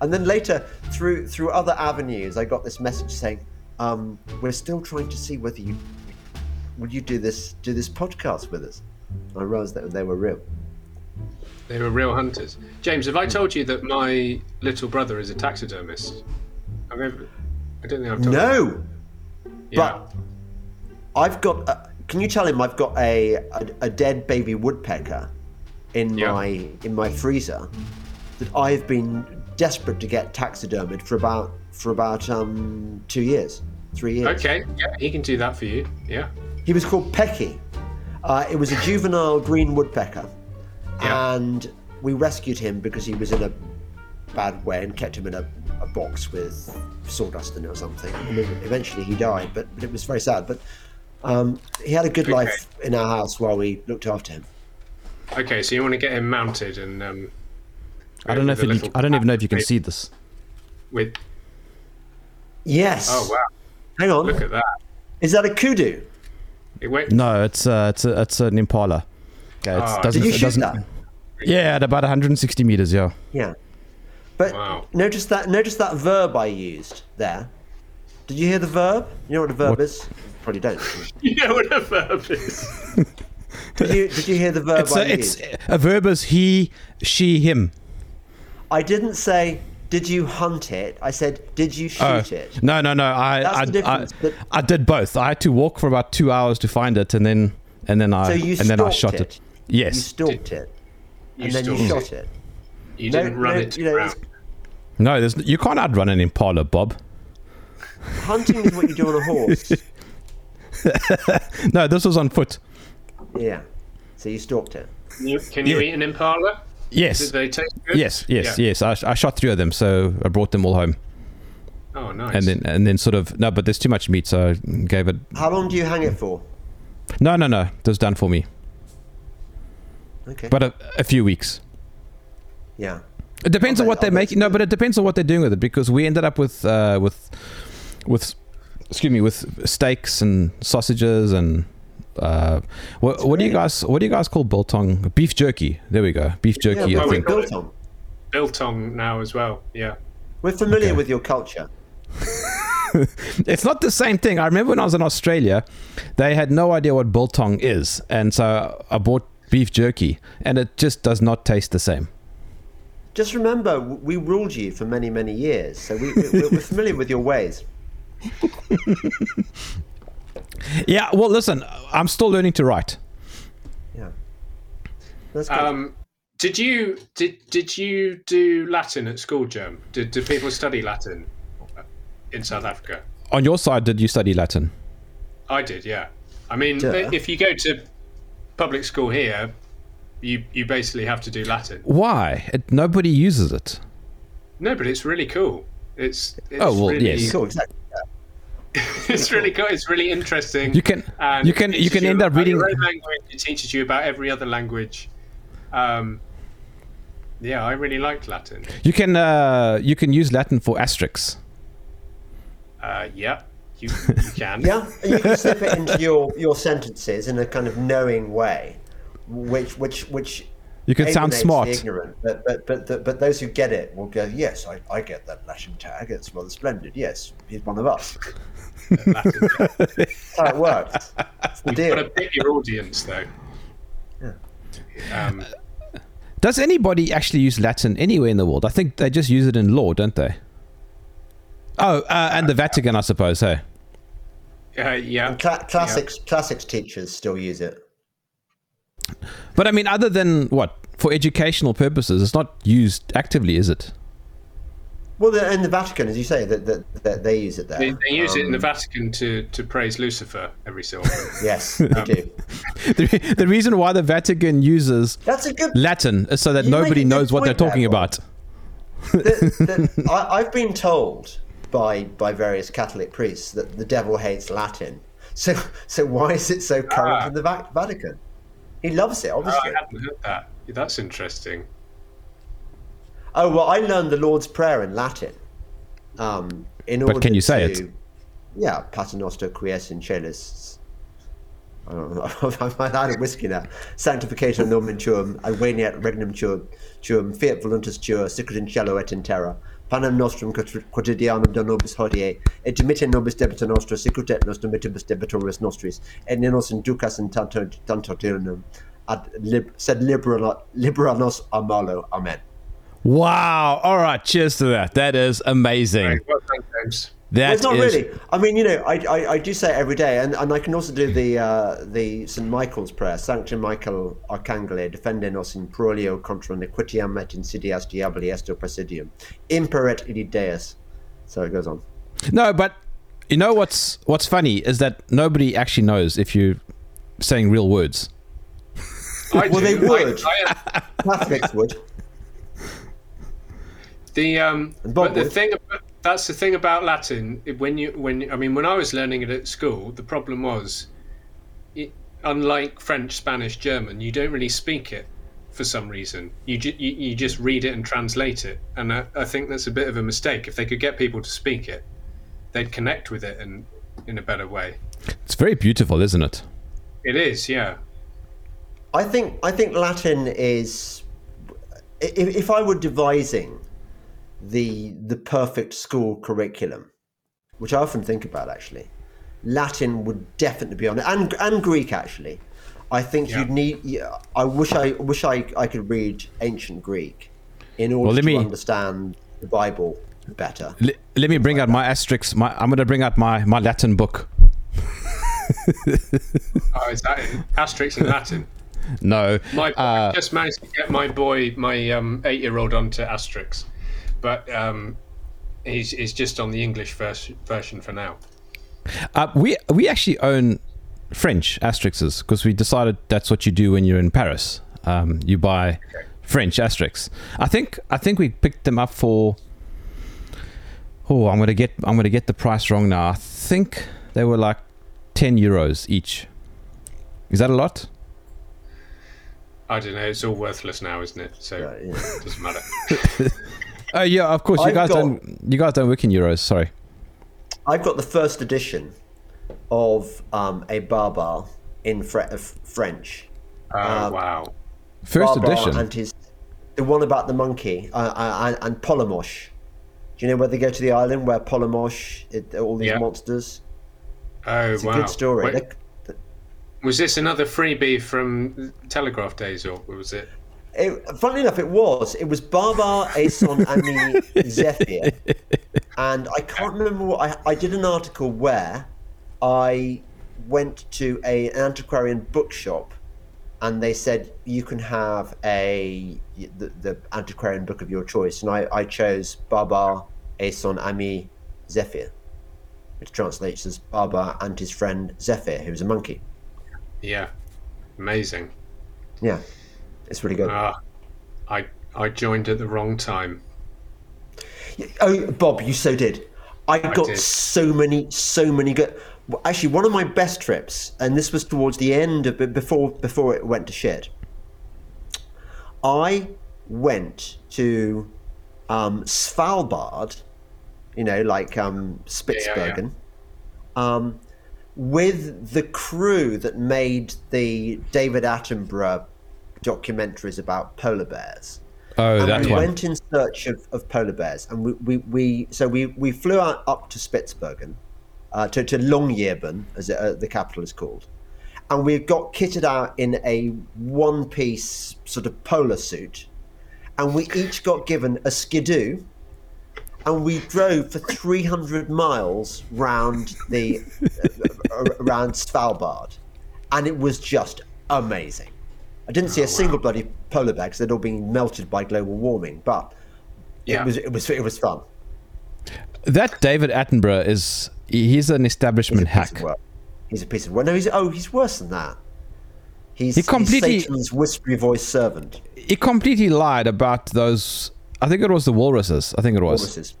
and then later through through other avenues I got this message saying, um, "We're still trying to see whether you would you do this do this podcast with us." I realised that they were real. They were real hunters. James, have I told you that my little brother is a taxidermist? I've ever, I don't think I've told you. No, Yeah. but I've got. A, can you tell him I've got a a, a dead baby woodpecker in Yeah. my in my freezer that I've been desperate to get taxidermied for about for about um two years, three years. Okay, yeah, he can do that for you. Yeah. He was called Pecky. Uh, it was a juvenile green woodpecker, Yeah. and we rescued him because he was in a bad way and kept him in a, a box with sawdust in it or something. And eventually he died, but, but it was very sad. But um, he had a good Okay. life in our house while we looked after him. Okay, so you want to get him mounted and um, I don't know if with it, I don't even know if you can baby- see this. With Yes. oh wow, Hang on. look at that. Is that a kudu? It went, No, it's uh, it's a, it's an impala. Okay, it Oh, doesn't. Did you it shoot doesn't. that? Yeah, at about 160 meters. Yeah. Yeah. But Wow. notice that notice that verb I used there. Did you hear the verb? You know what a verb What? is? Probably don't. you know what a verb is. Did you did you hear the verb It's I a, it's a verb is he, she, him. I didn't say did you hunt it. I said did you oh. shoot Oh, it. no, no, no. I That's I, the difference, I, but- I did both. I had to walk for about two hours to find it, and then and then I So you and then I shot it. it. Yes. You stalked it You and then you stalked shot it. You No- didn't run no, it to you know, ground. No, there's you can't outrun an impala, Bob. Hunting is what you do on a horse. No, this was on foot. Yeah. So you stalked it. Can you, can you Yeah. eat an impala? Yes. Did they taste good? Yes, yes, Yeah. yes. I, I shot three of them, so I brought them all home, Oh, nice. and then and then sort of no, but there's too much meat, so I gave it. How long do you hang it for? No, no, no. It was done for me, Okay. but a, a few weeks. yeah. It depends I'll on what bet- they're making. No, but it depends on what they're doing with it because we ended up with uh, with with excuse me with steaks and sausages and uh, what, what do you guys what do you guys call biltong? Beef jerky. There we go. Beef jerky. yeah, I well, we think. built on. Biltong now as well. Yeah. We're familiar Okay. with your culture. It's not the same thing. I remember when I was in Australia, they had no idea what biltong is, and so I bought beef jerky, and it just does not taste the same. Just remember, we ruled you for many, many years, so we, we, we're we're familiar with your ways. Yeah. Well, listen, I'm still learning to write. Yeah. That's good. Um, did you did did you do Latin at school, Jem? Did did people study Latin in South Africa? On your side, did you study Latin? I did, yeah. I mean, Duh. if you go to public school here, you you basically have to do Latin. Why? It, nobody uses it. No, but it's really cool. It's, it's Oh, well, really, yes. cool, exactly. it's really cool. It's really interesting. You can and you can you can teaches end up reading. language. It teaches you about every other language. Um, yeah, I really liked Latin. You can uh, you can use Latin for Asterix. Uh, yeah, you, you can. Yeah, and you can slip it into your, your sentences in a kind of knowing way, which which which You can sound smart. ignorant, but but but the, but those who get it will go, yes, I, I get that Latin tag. It's rather splendid. Yes, he's one of us. That's how it works. It's the You've got to deal. pick your audience, though. Um, Does anybody actually use Latin anywhere in the world? I think they just use it in law, don't they? Oh, uh, and the Vatican, I suppose. Hey, uh, yeah. Cla- classics classics teachers still use it. but I mean, other than what for educational purposes, it's not used actively, is it? Well, the, in the Vatican, as you say, that that, that they use it there. They, they use it in the Um, Vatican to, to praise Lucifer every so often. Yes, they do. The, the reason why the Vatican uses That's a good. Latin is so that nobody knows what they're point there, talking about. that, that I, I've been told by by various Catholic priests that the devil hates Latin. So so why is it so current Ah. in the Vatican? He loves it, Oh, obviously. I hadn't heard that. That's interesting. Oh well, I learned the Lord's Prayer in Latin. Um, in order can you say to, it? Yeah, Paternoster quies in celis. I don't know. I've had a whiskey now. Sanctification nomen tuum, adveniat regnum tuum, tuum, fiat voluntas tua, sicut in cielo et in terra. Panem nostrum quotri- quotidianum da nobis hodie, et dimitte nobis debita nostra, sicut et nos dimittimus debitoris nostris, et ne nos inducas in tanto tentationem, ad lib, sed libera, libera nos a malo. Amen. Wow. All right. Cheers to that. That is amazing. Right, well done, James. That Well, it's not is- really. I mean, you know, I, I, I do say it every day, and, and I can also do the uh, the St Michael's prayer, Sanctum Michael Arcangele, defende nos in prolio contra nequitiam et insidias diaboli esto presidium, imperet ili Deus. So it goes on. No, but you know what's what's funny is that nobody actually knows if you're saying real words. I Well, do. they would. I, I, Catholics would. The um, but the thing about, that's the thing about Latin. When you when I mean when I was learning it at school, the problem was, it, unlike French, Spanish, German, you don't really speak it for some reason. You, ju- you you just read it and translate it, and I, I think that's a bit of a mistake. If they could get people to speak it, they'd connect with it in in a better way. It's very beautiful, isn't it? It is, yeah. I think I think Latin is. If, if I were devising the the perfect school curriculum, which I often think about actually, Latin would definitely be on it, and and Greek actually. I think Yeah. you'd need. Yeah, I wish I wish I, I could read ancient Greek in order Well, let to me- understand the Bible better. L- let me bring out my Asterix. My, I'm going to bring out my, my Latin book. Oh, is that in Asterix in Latin? No. My Uh, I just managed to get my boy, my um, eight-year-old, onto Asterix, but um, he's, he's just on the English vers- version for now. Uh, we we actually own French Asterix because we decided that's what you do when you're in Paris. Um, you buy French Asterix. I think I think we picked them up for. Oh, I'm gonna get I'm gonna get the price wrong now. I think they were like ten euros each. Is that a lot? I don't know. It's all worthless now, isn't it? So Uh, yeah. it doesn't matter. Oh yeah, of course. You I've guys got- don't you guys don't work in euros. Sorry. I've got the first edition of um, a Babar in Fre- of French. Oh Um, wow! First Babar edition. and his the one about the monkey uh, uh, and, and Polomoche. Do you know where they go to the island where Polomoche, it, all these Yeah. monsters? Oh wow It's a good story. Wait, They- was this another freebie from Telegraph days, or was it? It, funnily enough, it was. It was Babar, Aeson, Ami, Zephyr. And I can't remember what I, I did an article where I went to a, an antiquarian bookshop and they said you can have a the, the antiquarian book of your choice. And I, I chose Babar, Aeson, Ami, Zephyr, which translates as Babar and his friend Zephyr, who's a monkey. Yeah, amazing. Yeah, it's really good. Ah, I I joined at the wrong time. Oh, Bob, you so did. I got did. so many, so many good. Actually, one of my best trips, and this was towards the end of before before it went to shit. I went to um, Svalbard, you know, like um, Spitsbergen, Um, with the crew that made the David Attenborough documentaries about polar bears Oh, and that we one. went in search of, of polar bears, and we, we, we so we, we flew out up to Spitsbergen, uh, to to Longyearbyen, as it, uh, the capital is called, and we got kitted out in a one piece sort of polar suit, and we each got given a skidoo, and we drove for three hundred miles round the uh, around Svalbard, and it was just amazing. I didn't see a single bloody polar bear because they'd all been melted by global warming, but Yeah. it was it was it was fun. That David Attenborough is he's an establishment piece hack. He's a piece of work. No, he's oh, he's worse than that. He's, He completely- he's Satan's whispery voice servant. He completely lied about those. I think it was the walruses. I think it was. Walruses.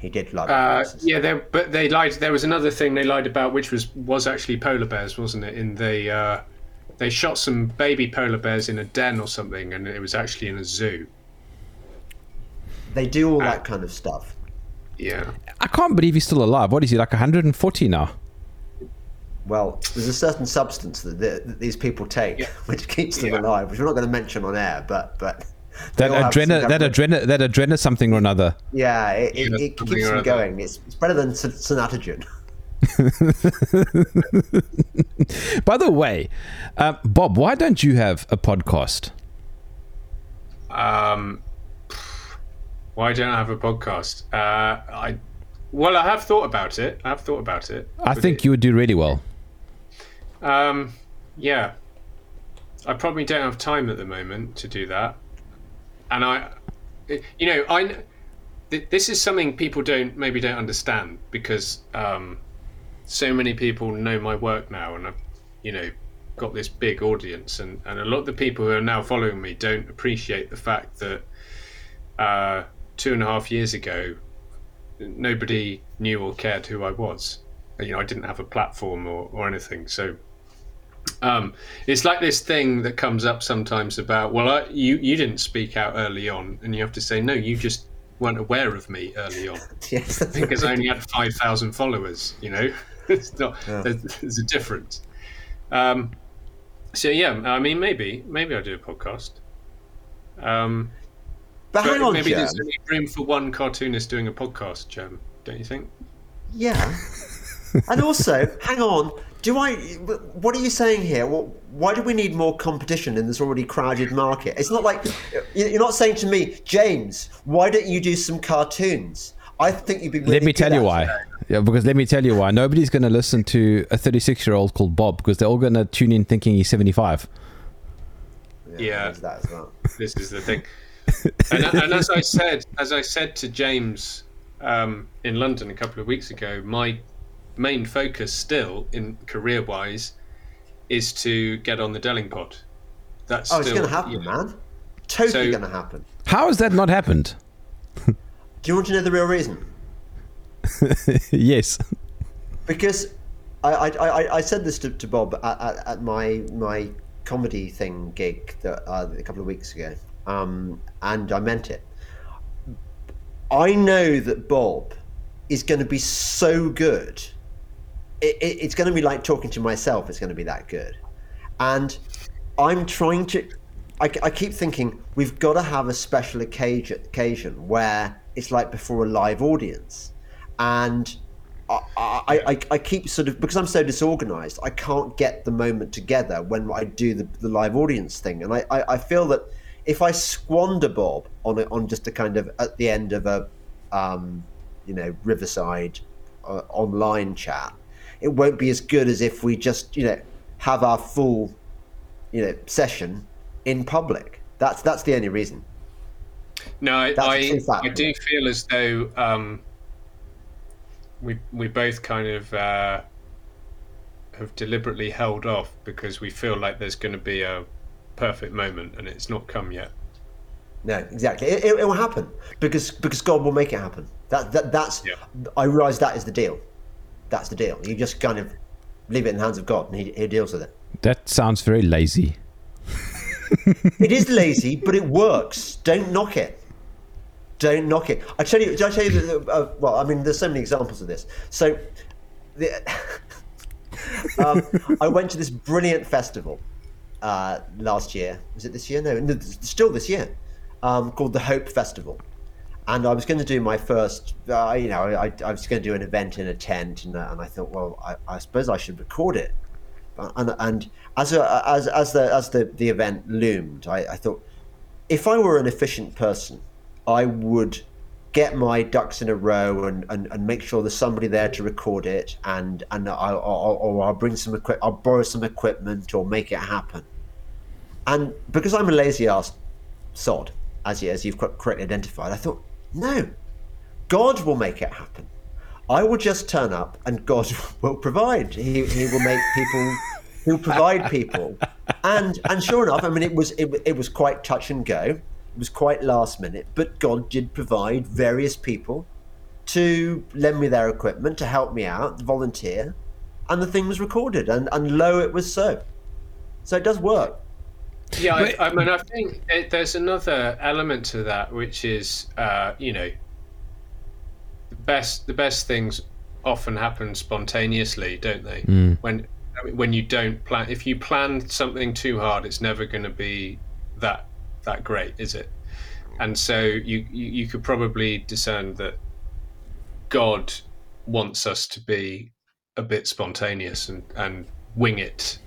He did lie Uh, walruses. yeah, there, but they lied. There was another thing they lied about, which was was actually polar bears, wasn't it? In the uh, they shot some baby polar bears in a den or something, and it was actually in a zoo. They do all that uh, kind of stuff. Yeah. I can't believe he's still alive. What is he like 140 now? Well, there's a certain substance that, the, that these people take which keeps them Yeah. alive, which we're not going to mention on air, but but That they all have some adrena, that adrenaline, of- that adrena something or another. yeah, it, it, it keeps or them going. It's, it's better than son- Sanatogen. By the way, uh, Bob, why don't you have a podcast? Um, why don't I have a podcast? Uh, I well, I have thought about it. I have thought about it. I think it- you would do really well. Um, yeah, I probably don't have time at the moment to do that, and I, you know, I. This is something people don't maybe don't understand because um, so many people know my work now, and I've, you know, got this big audience, and, and a lot of the people who are now following me don't appreciate the fact that uh, two and a half years ago, nobody knew or cared who I was. You know, I didn't have a platform or, or anything, so um, it's like this thing that comes up sometimes about well I, you you didn't speak out early on and you have to say no you just weren't aware of me early on. Yes, because I only had 5,000 followers you know it's not there's, there's a difference um, so yeah I mean maybe maybe I'll do a podcast um, But but hang on, maybe Jem. there's only room for one cartoonist doing a podcast Jem don't you think Yeah. and also, hang on. Do I? What are you saying here? Well, why do we need more competition in this already crowded market? It's not like you're not saying to me, James. Why don't you do some cartoons? I think you'd be. Really Let me good tell you why. it. Yeah, because let me tell you why. Nobody's going to listen to a 36 year old called Bob because they're all going to tune in thinking he's 75. Yeah. there's that as well. this is the thing. And, and as I said, as I said to James um, in London a couple of weeks ago, my main focus still, in career-wise, is to get on the Delingpod. That's Oh, it's still, going to happen, you know, man. Totally So- going to happen. How has that not happened? Do you want to know the real reason? yes. because I, I, I, said this to, to Bob at, at, at my my comedy thing gig that, uh, a couple of weeks ago, um, and I meant it. I know that Bob is going to be so good. It, it, it's going to be like talking to myself. It's going to be that good, and I'm trying to. I, I keep thinking we've got to have a special occasion, occasion where it's like before a live audience, and I, I, I, keep sort of because I'm so disorganized, I can't get the moment together when I do the, the live audience thing, and I, I, I feel that if I squander Bob on a, on just a kind of at the end of a um, you know Riverside uh, online chat, it won't be as good as if we just you know have our full you know session in public. That's that's the only reason. No, I, I. I do feel as though um, we we both kind of uh, have deliberately held off because we feel like there's going to be a perfect moment and it's not come yet. No, exactly. It, it, it will happen because because God will make it happen. That that that's. Yeah. I realize that is the deal. That's the deal. You just kind of leave it in the hands of God, and He, he deals with it. That sounds very lazy. It is lazy, but it works. Don't knock it. Don't knock it. I tell you. Did I tell you that? Uh, well, I mean, there's so many examples of this. So, the, um, I went to this brilliant festival uh, last year. Was it this year? No, no still this year. Um, called the Hope Festival, and I was going to do my first. Uh, you know, I, I was going to do an event in a tent, and, uh, and I thought, well, I, I suppose I should record it and, and as a, as as the as the, the event loomed, I, I thought if I were an efficient person, I would get my ducks in a row and, and, and make sure there's somebody there to record it, and and I, or, I'll bring some equip, I'll borrow some equipment or make it happen. And because I'm a lazy ass sod, as you, as you've correctly identified, I thought no, God will make it happen. I will just turn up and God will provide. He, he will make people, he'll provide people. And and sure enough, I mean, it was it, it was quite touch and go. It was quite last minute, but God did provide various people to lend me their equipment to help me out, volunteer, and the thing was recorded. And and lo, it was so. So it does work. Yeah, I, I mean, I think it, there's another element to that, which is, uh, you know, the best the best things often happen spontaneously, don't they? When when you don't plan, if you plan something too hard, it's never going to be that that great, is it? And so you, you you could probably discern that God wants us to be a bit spontaneous and and wing it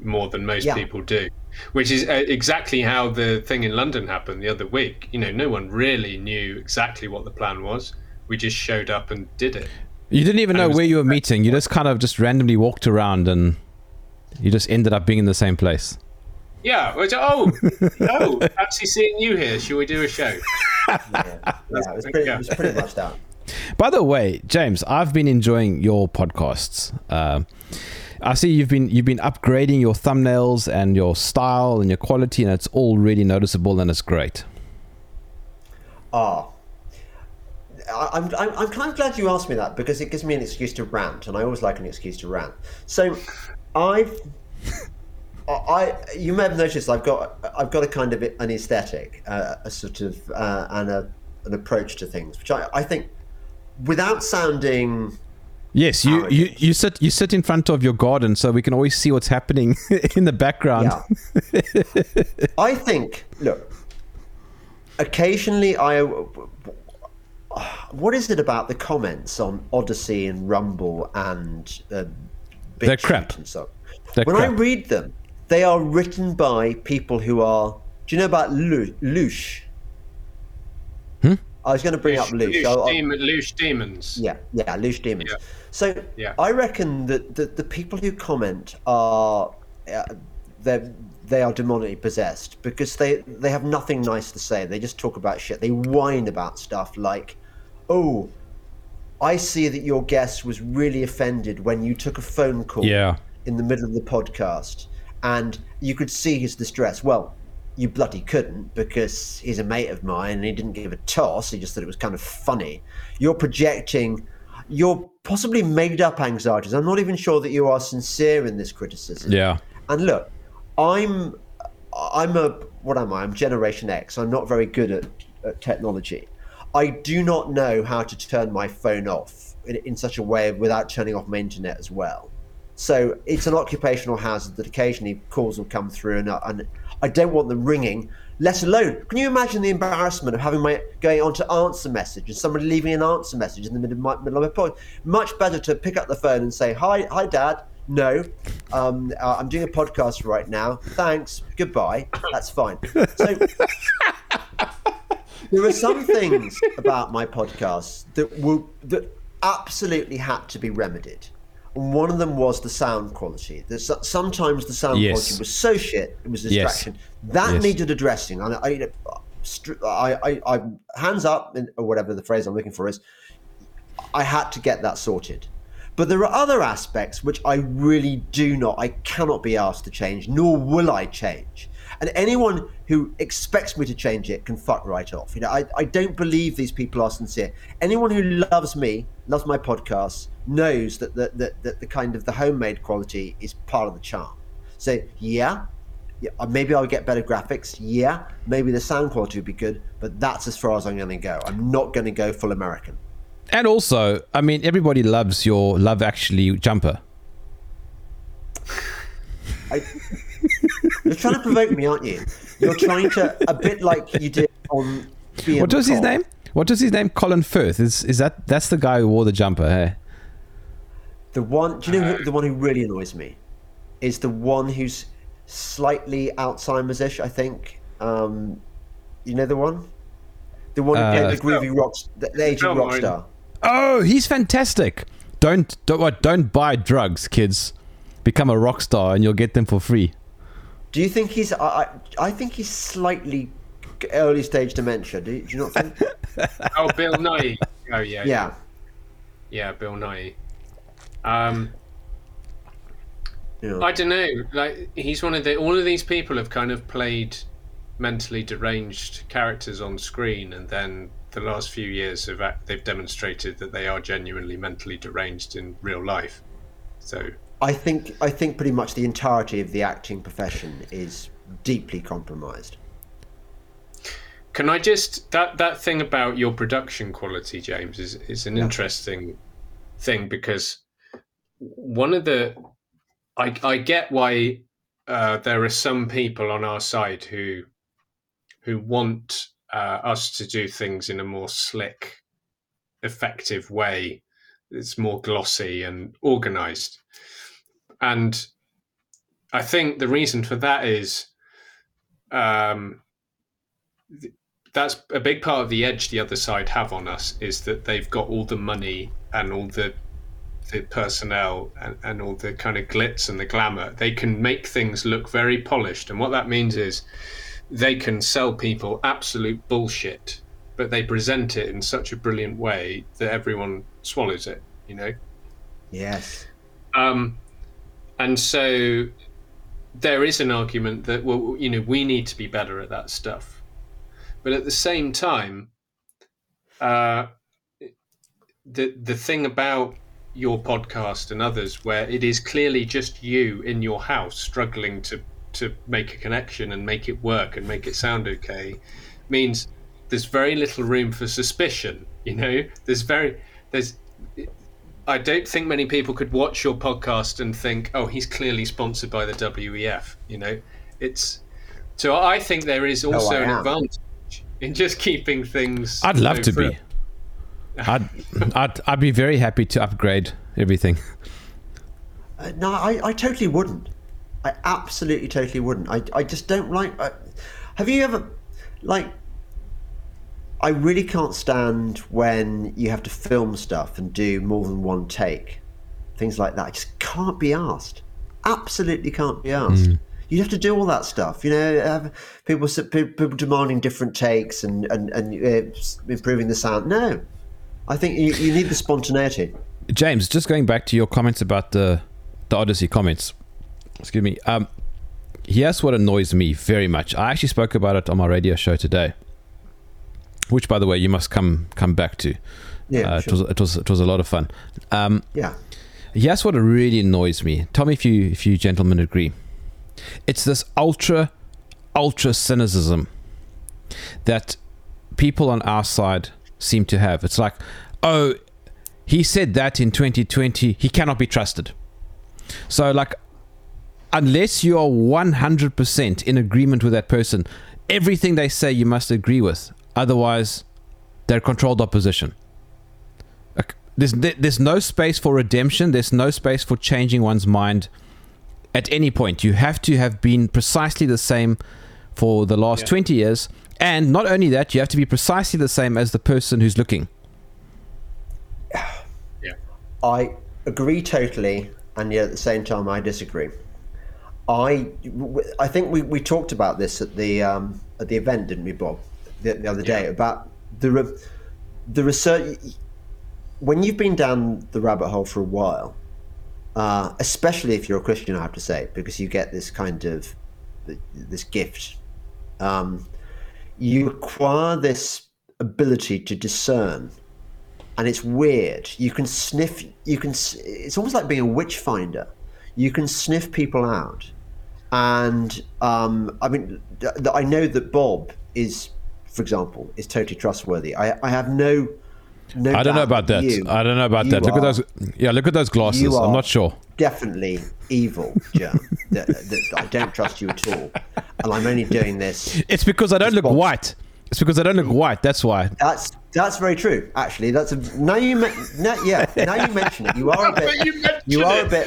more than most Yeah. people do which is uh, exactly how the thing in London happened the other week. You know, no one really knew exactly what the plan was. We just showed up and did it. You didn't even And know where you were meeting. You just kind of just randomly walked around and you just ended up being in the same place. Yeah. Which, oh, oh, fancy seeing you here. Shall we do a show? Yeah, yeah it, was pretty, it was pretty much that. By the way, James, I've been enjoying your podcasts. Um I see you've been you've been upgrading your thumbnails and your style and your quality, and it's all really noticeable and it's great. Ah. I- I'm, I'm, I'm kind of glad you asked me that because it gives me an excuse to rant, and I always like an excuse to rant. So, I've, I, you may have noticed I've got, I've got a kind of an aesthetic, uh, a sort of, uh, and a, an approach to things, which I, I think, without sounding, Yes, you, you, you sit you sit in front of your garden, so we can always see what's happening in the background. yeah, I think, look, occasionally I. What is it about the comments on Odysee and Rumble and uh, They're crap. and so? They're when I read them, they are written by people who are. Do you know about Loosh? Hmm? I was going to bring up Loosh. Loose, I'll- I'll- demon, loose demons. yeah, yeah, Loosh demons. Yeah. So Yeah. I reckon that the, the people who comment are uh, they they are demonically possessed because they they have nothing nice to say. They just talk about shit. They whine about stuff like, "Oh, I see that your guest was really offended when you took a phone call Yeah. in the middle of the podcast, and you could see his distress." Well. You bloody couldn't because he's a mate of mine and he didn't give a toss. He just thought it was kind of funny. You're projecting your possibly made up anxieties. I'm not even sure that you are sincere in this criticism. Yeah. And look, I'm I'm a what am I? I'm Generation X. I'm not very good at, at technology. I do not know how to turn my phone off in, in such a way without turning off my internet as well. So it's an occupational hazard that occasionally calls will come through, and, I- and I don't want them ringing. Let alone, can you imagine the embarrassment of having my going on to answer message and somebody leaving an answer message in the middle of my, middle of my point? Much better to pick up the phone and say, "Hi, hi, Dad. No, um, uh, I'm doing a podcast right now. Thanks. Goodbye. That's fine." So there are some things about my podcast that will that absolutely had to be remedied. And one of them was the sound quality. There's sometimes the sound Yes. quality was so shit it was a Yes. distraction. That Yes. needed addressing. And I, I, I, I, hands up, or whatever the phrase I'm looking for is. I had to get that sorted. But there are other aspects which I really do not, I cannot be asked to change, nor will I change. And anyone who expects me to change it can fuck right off. You know, I, I don't believe these people are sincere. Anyone who loves me, loves my podcasts, knows that the, that, that the kind of the homemade quality is part of the charm. So yeah, yeah, uh, maybe I'll get better graphics. Yeah, maybe the sound quality would be good, but that's as far as I'm going to go. I'm not going to go full American. And also, I mean, everybody loves your Love Actually jumper. I, you're trying to provoke me, aren't you? You're trying to, a bit like you did on. BM What was his name? What was his name? Colin Firth. Is is that that's the guy who wore the jumper? Hey? The one, do you know who, the one who really annoys me? Is the one who's slightly Alzheimer's-ish, I think. Um, you know the one, the one who Uh, played the groovy rock, the, the aging Film rock Martin. star. Oh, he's fantastic. Don't don't what? Don't buy drugs, kids. Become a rock star, and you'll get them for free. Do you think he's? I, I, I think he's slightly early stage dementia. Do you, do you not think? Oh, Bill Nighy. Oh, yeah. yeah. Yeah, Bill Nighy. Um, yeah. I don't know. Like he's one of the. All of these people have kind of played mentally deranged characters on screen, and then the last few years have they've demonstrated that they are genuinely mentally deranged in real life. So I think I think pretty much the entirety of the acting profession is deeply compromised. Can I just that that thing about your production quality, James, is is an interesting thing because one of the I I get why uh, there are some people on our side who who want uh, us to do things in a more slick, effective way. It's more glossy and organized, and I think the reason for that is. Um, that's a big part of the edge the other side have on us is that they've got all the money and all the the personnel and, and all the kind of glitz and the glamour. They can make things look very polished, and what that means is they can sell people absolute bullshit, but they present it in such a brilliant way that everyone swallows it. You know. Yes. Um, and so there is an argument that well, you know, we need to be better at that stuff but at the same time, uh, the the thing about your podcast and others, where it is clearly just you in your house struggling to to make a connection and make it work and make it sound okay, means there's very little room for suspicion. You know, there's very there's I don't think many people could watch your podcast and think, "Oh, he's clearly sponsored by the WEF." You know, it's so I think there is also I an advantage in just keeping things. I'd love know, to for- be. I'd, I'd, I'd be very happy to upgrade everything. Uh, no, I, I totally wouldn't. I absolutely totally wouldn't. I, I just don't like. I, have you ever, like, I really can't stand when you have to film stuff and do more than one take. Things like that. I just can't be asked. Absolutely can't be asked. You have to do all that stuff, you know. Have people people demanding different takes and and and uh, improving the sound. No, I think you, you need the spontaneity. James, just going back to your comments about the the Odysee comments. Excuse me. Um, here's what annoys me very much. I actually spoke about it on my radio show today, which, by the way, you must come come back to. Yeah, uh, sure. it was it was it was a lot of fun. Um, yeah. Here's what really annoys me. Tell me if you if you gentlemen agree. It's this ultra ultra cynicism that people on our side seem to have. It's like, oh, he said that in 2020, he cannot be trusted. So like unless you are 100% in agreement with that person, everything they say you must agree with. Otherwise, they're controlled opposition. There's, there's no space for redemption. There's no space for changing one's mind at any point. You have to have been precisely the same for the last Yeah. 20 years. And not only that, you have to be precisely the same as the person who's looking. Yeah. I agree totally, and yet at the same time, I disagree. I, I think we, we talked about this at the um, at the event, didn't we, Bob, the, the other day Yeah. about the re- the research. When you've been down the rabbit hole for a while, uh, especially if you're a Christian, I have to say, because you get this kind of this gift. Um, you acquire this ability to discern and it's weird. You can sniff. You can. It's almost like being a witch finder. You can sniff people out, and um, I mean, I know that Bob is, for example, is totally trustworthy. I, I have no. No I don't know about that. you- I don't know about you that. Look at those. Yeah, look at those glasses. you I'm not sure. Definitely evil, Jem. that, that I don't trust you at all, and I'm only doing this It's because I don't look Bob. white. It's because I don't look white. That's why. That's that's very true. Actually, that's a now you men- now, yeah now you mention it. You are a bit. You You are a bit.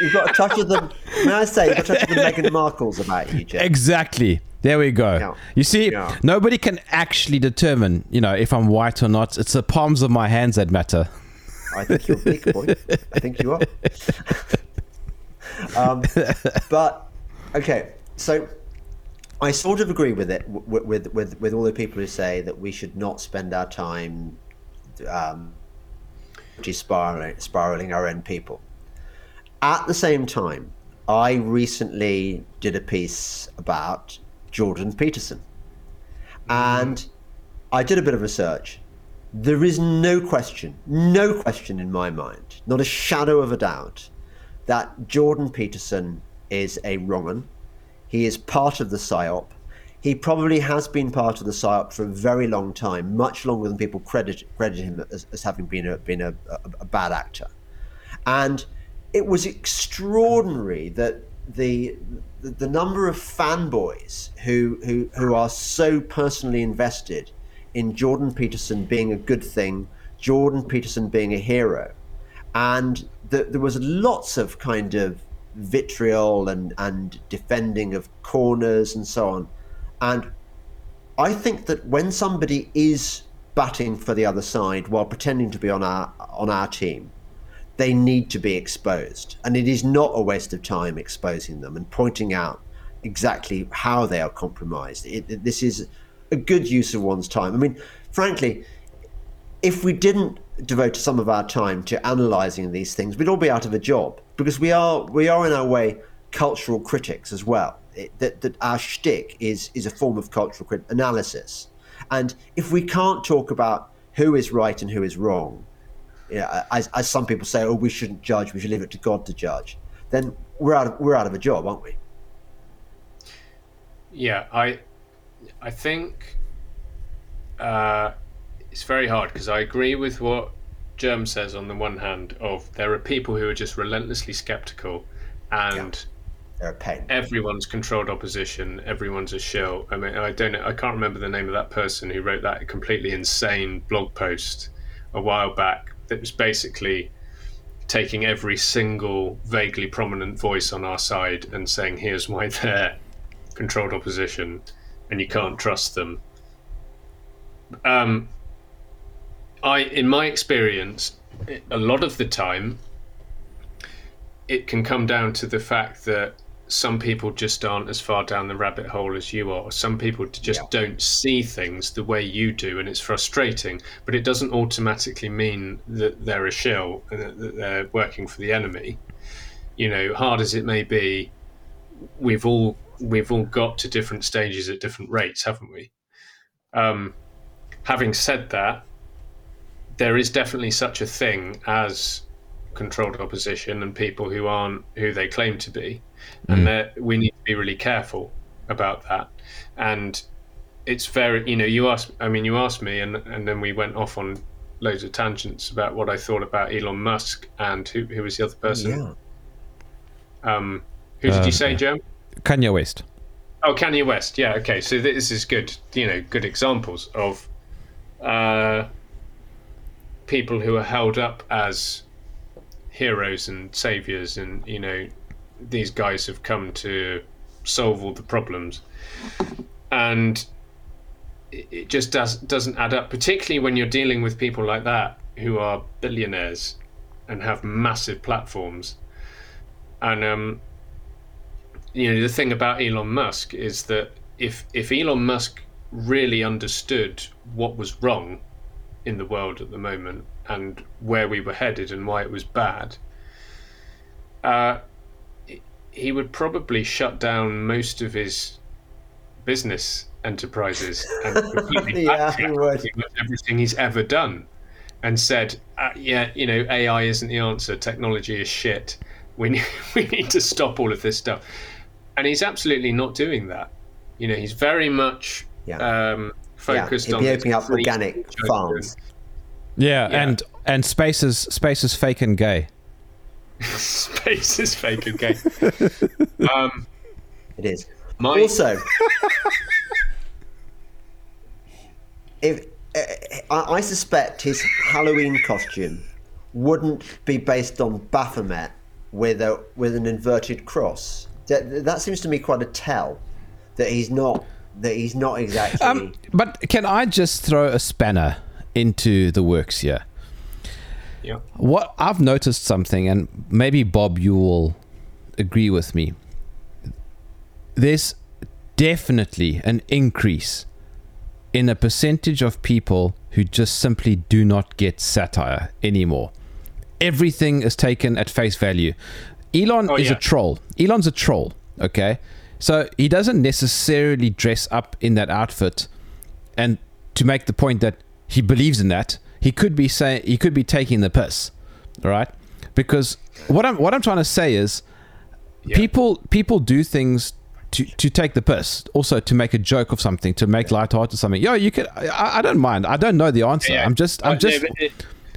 You've got a touch of the. May I say, you've got a touch of the Meghan Markles about you, Jay. Exactly. There we go. Yeah. You see, Yeah. nobody can actually determine, you know, if I'm white or not. It's the palms of my hands that matter. I think you're big boy. I think you are. um, but okay, so I sort of agree with it with, with with with all the people who say that we should not spend our time um, spiraling, spiraling our own people. At the same time, I recently did a piece about Jordan Peterson, and I did a bit of research. There is no question, no question in my mind, not a shadow of a doubt, that Jordan Peterson is a wrong'un. He is part of the psyop. He probably has been part of the psyop for a very long time, much longer than people credit credit him as, as having been a been a, a, a bad actor. And it was extraordinary that the the, number of fanboys who, who who are so personally invested in Jordan Peterson being a good thing, Jordan Peterson being a hero, and the, there was lots of kind of vitriol and and defending of corners and so on, and I think that when somebody is batting for the other side while pretending to be on our on our team, they need to be exposed. And it is not a waste of time exposing them and pointing out exactly how they are compromised. It, it, this is a good use of one's time. I mean, frankly, if we didn't devote some of our time to analysing these things, we'd all be out of a job because we are we are in our way cultural critics as well. It, that, that our shtick is is a form of cultural analysis, and if we can't talk about who is right and who is wrong, you know, as, as some people say, oh, we shouldn't judge, we should leave it to God to judge, then we're out of, we're out of a job, aren't we? Yeah, I I think uh, it's very hard because I agree with what Jem says on the one hand of there are people who are just relentlessly skeptical and They're a pain. everyone's controlled opposition, everyone's a shill. I mean, I don't know, I can't remember the name of that person who wrote that completely insane blog post a while back that was basically taking every single vaguely prominent voice on our side and saying, here's why they're controlled opposition and you can't trust them. Um, I, in my experience, a lot of the time, it can come down to the fact that some people just aren't as far down the rabbit hole as you are. Some people just Yeah. don't see things the way you do, and it's frustrating. But it doesn't automatically mean that they're a shill and that that they're working for the enemy. You know, hard as it may be, we've all we've all got to different stages at different rates, haven't we? Um, having said that, there is definitely such a thing as controlled opposition and people who aren't who they claim to be, and that we need to be really careful about that. And it's very, you know, you asked. I mean, you asked me, and and then we went off on loads of tangents about what I thought about Elon Musk and who who was the other person. Yeah. Um, who did Uh, you say, Joe? Kanye West. Oh, Kanye West. Yeah. Okay. So this is good. You know, good examples of uh, people who are held up as heroes and saviors, and you know, these guys have come to solve all the problems, and it just does doesn't add up. Particularly when you're dealing with people like that who are billionaires and have massive platforms, and um, you know the thing about Elon Musk is that if if Elon Musk really understood what was wrong in the world at the moment and where we were headed and why it was bad, uh, he would probably shut down most of his business enterprises and completely Yeah, he would. everything he's ever done and said, uh, "Yeah, you know, AI isn't the answer. Technology is shit. We need, we need to stop all of this stuff." And he's absolutely not doing that. You know, he's very much Yeah. um, Yeah. focused He'd on be opening up organic speech farms. Yeah, Yeah. and and space is space is fake and gay. Space is fake okay. um, It is. my Also, if uh, I, I suspect his Halloween costume wouldn't be based on Baphomet with a with an inverted cross. That, that seems to me quite a tell that he's not that he's not exactly. Um, but can I just throw a spanner into the works here? Yeah. What I've noticed something, and maybe Bob, you will agree with me. There's definitely an increase in a percentage of people who just simply do not get satire anymore. Everything is taken at face value. Elon Oh, is yeah. a troll. Elon's a troll, okay? So he doesn't necessarily dress up in that outfit and to make the point that he believes in that, he could be saying he could be taking the piss, all right? because what I'm what I'm trying to say is Yeah. people people do things to, to take the piss, also to make a joke of something, to make lighthearted something. Yo, you could. I, I don't mind. I don't know the answer. Yeah. I'm just. I'm Uh, just. no, it-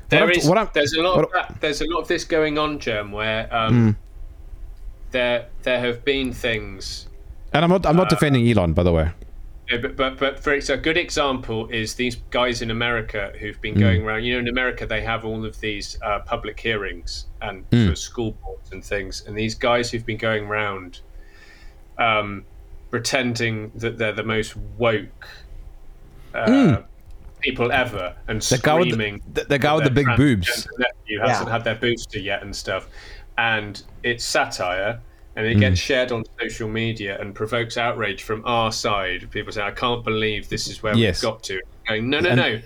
there is- I'm- there's a lot of that, there's a lot of this going on, Jem, where um, there there have been things. and I'm not. I'm uh, not defending Elon, by the way. Yeah, but but but for ex- a good example is these guys in America who've been going around. You know, in America they have all of these uh, public hearings and Hmm. for school boards and things, and these guys who've been going around, um, pretending that they're the most woke. Uh, People ever and. The guy with the- screaming the- the guy with the big boobs. transgender nephew hasn't Yeah. had their booster yet and stuff, and it's satire, and Hmm. it gets shared on social media and provokes outrage from our side. People say, "I can't believe this is where Yes. we've got to." Going, no, no, no.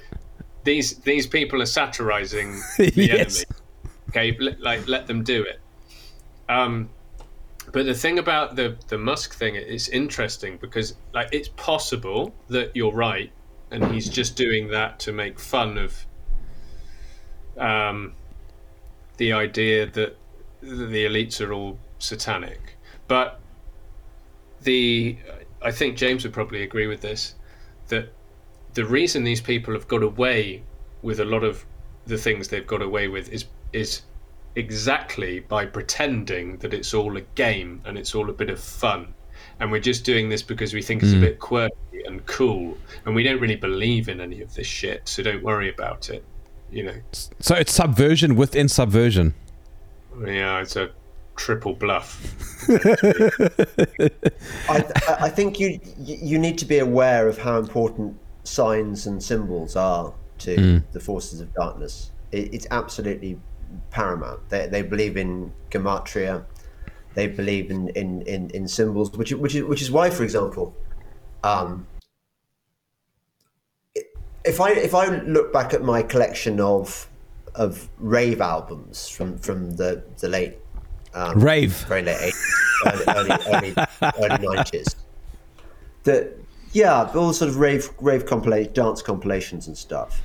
These these people are satirizing the Yes. enemy. Okay, let, like let them do it. Um, but the thing about the the Musk thing is interesting because like it's possible that you're right, and he's just doing that to make fun of um, the idea that the elites are all satanic. But the I think James would probably agree with this that the reason these people have got away with a lot of the things they've got away with is is exactly by pretending that it's all a game and it's all a bit of fun and we're just doing this because we think it's a hmm. bit quirky and cool and we don't really believe in any of this shit so don't worry about it you know So it's subversion within subversion. yeah it's a triple bluff I, I- I think you you need to be aware of how important signs and symbols are to the forces of darkness. It, it's absolutely paramount. They, they believe in gematria. They believe in, in, in, in symbols, which which is which is why, for example, um, if I if I look back at my collection of of rave albums from from the the late Rave. very late 80s, early, early, early, early 90s. That, yeah, all sort of rave, rave compilation, dance compilations and stuff.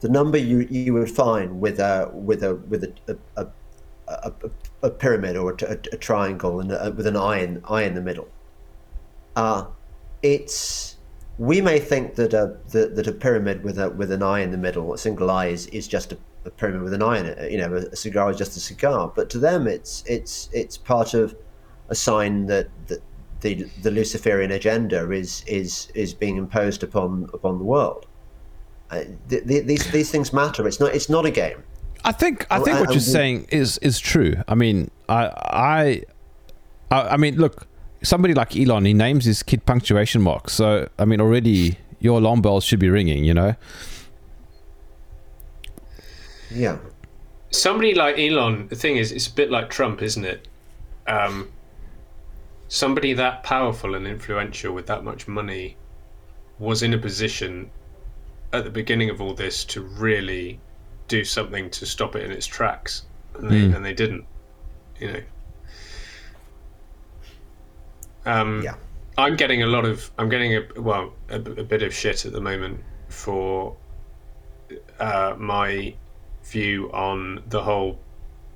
The number you, you would find with a with a with a a, a, a, a pyramid or a, a, a triangle and a, with an eye in eye in the middle. Uh, it's we may think that a that, that a pyramid with a with an eye in the middle, a single eye, is, is just a, a pyramid with an eye in it. You know, a, cigar is just a cigar. But to them, it's it's it's part of a sign that, that the the Luciferian agenda is is is being imposed upon upon the world. Uh, th- th- these these things matter. It's not it's not a game. I think I think I- what I you're saying is is true. I mean, I I I I mean, look, somebody like Elon, he names his kid punctuation marks. So I mean, already your alarm bells should be ringing. You know. Yeah. somebody like Elon, the thing is, it's a bit like Trump, isn't it? Um, somebody that powerful and influential with that much money was in a position at the beginning of all this to really do something to stop it in its tracks, and they, and they didn't. You know. Um, Yeah. I'm getting a lot of I'm getting a well a, a bit of shit at the moment for uh, my view on the whole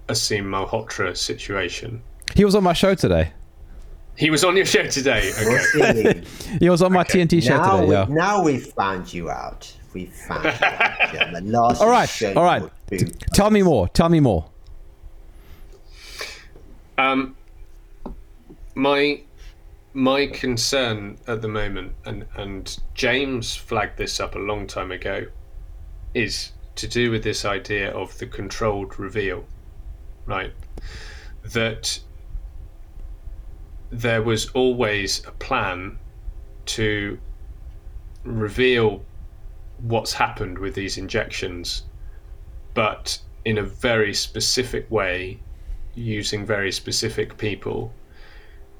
Aseem Malhotra situation. He was on my show today. He was on your show today. Okay. What's the need? He was on my TNT show now, today. we, Yeah. now we've found you out. We found you out. Yeah, the last All right. show All right. you. Tell me more. Tell me more. Um, my my concern at the moment, and and James flagged this up a long time ago, is to do with this idea of the controlled reveal, right? That there was always a plan to reveal what's happened with these injections, but in a very specific way using very specific people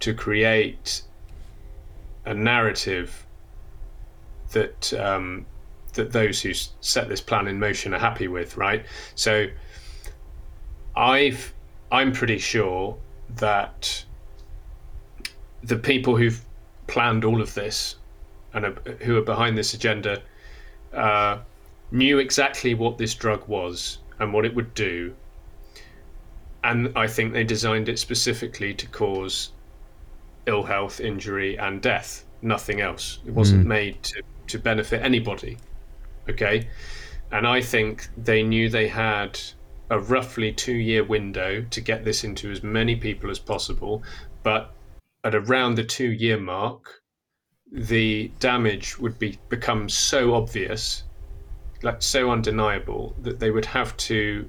to create a narrative that um, that those who set this plan in motion are happy with, right? So, I've I'm pretty sure that the people who've planned all of this and are, who are behind this agenda uh, knew exactly what this drug was and what it would do and I think they designed it specifically to cause ill health, injury, and death. Nothing else. It wasn't made to, to benefit anybody. Okay? And I think they knew they had a roughly two year window to get this into as many people as possible. But at around the two year mark, the damage would be become so obvious, like so undeniable, that they would have to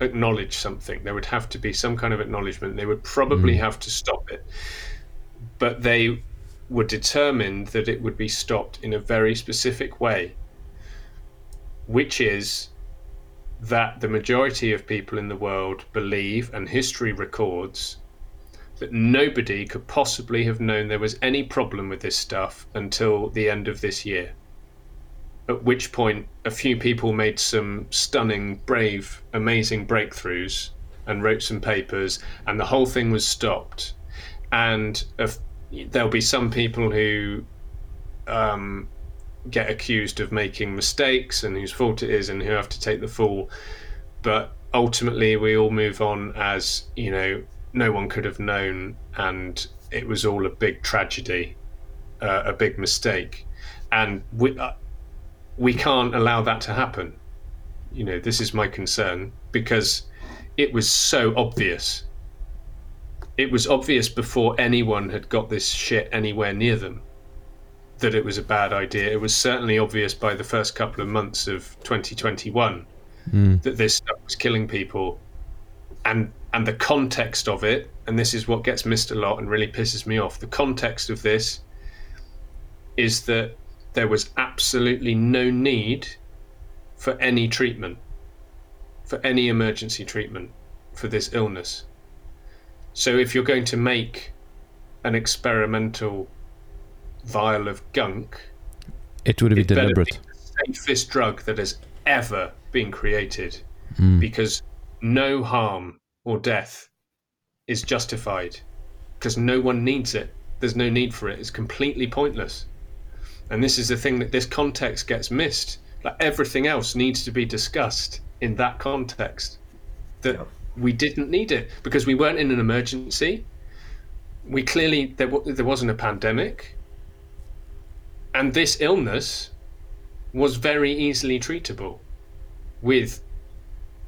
acknowledge something. There would have to be some kind of acknowledgement. They would probably hmm. have to stop it. But they were determined that it would be stopped in a very specific way, which is that the majority of people in the world believe, and history records, that nobody could possibly have known there was any problem with this stuff until the end of this year. At which point, a few people made some stunning, brave, amazing breakthroughs and wrote some papers, and the whole thing was stopped. And if, there'll be some people who um, get accused of making mistakes and whose fault it is and who have to take the fall. But ultimately, we all move on as, you know, no one could have known, and it was all a big tragedy, uh, a big mistake. And we, uh, we can't allow that to happen. You know, this is my concern because it was so obvious. It was obvious before anyone had got this shit anywhere near them that it was a bad idea. It was certainly obvious by the first couple of months of 2021 hmm. that this stuff was killing people, and and the context of it. And this is what gets missed a lot and really pisses me off. The context of this is that there was absolutely no need for any treatment, for any emergency treatment for this illness. So if you're going to make an experimental vial of gunk, It would be it deliberate. be the safest drug that has ever been created hmm. because no harm or death is justified because no one needs it. There's no need for it. It's completely pointless. And this is the thing that this context gets missed. Like everything else needs to be discussed in that context. That Yeah. we didn't need it because we weren't in an emergency. We clearly there wa- there wasn't a pandemic, and this illness was very easily treatable with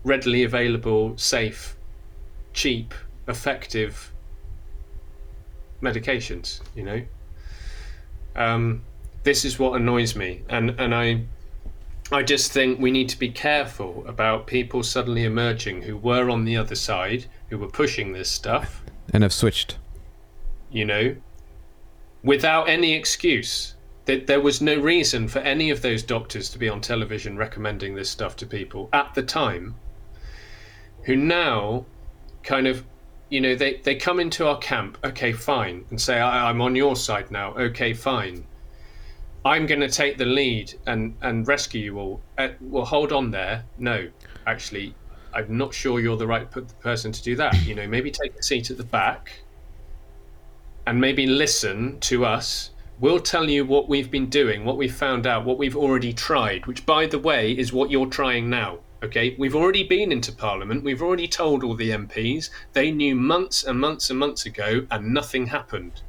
readily available, safe, cheap, effective medications. You know, um, this is what annoys me, and and I. I just think we need to be careful about people suddenly emerging who were on the other side, who were pushing this stuff, And have switched. you know, without any excuse. There was no reason for any of those doctors to be on television recommending this stuff to people at the time, who now kind of, you know, they, they come into our camp, okay, fine, and say, I, I'm on your side now, okay, fine. I'm going to take the lead and, and rescue you all. Uh, well, hold on there. No, actually, I'm not sure you're the right person to do that. You know, maybe take a seat at the back and maybe listen to us. We'll tell you what we've been doing, what we've found out, what we've already tried, which, by the way, is what you're trying now. Okay, we've already been into Parliament. We've already told all the MPs. They knew months and months and months ago, and nothing happened.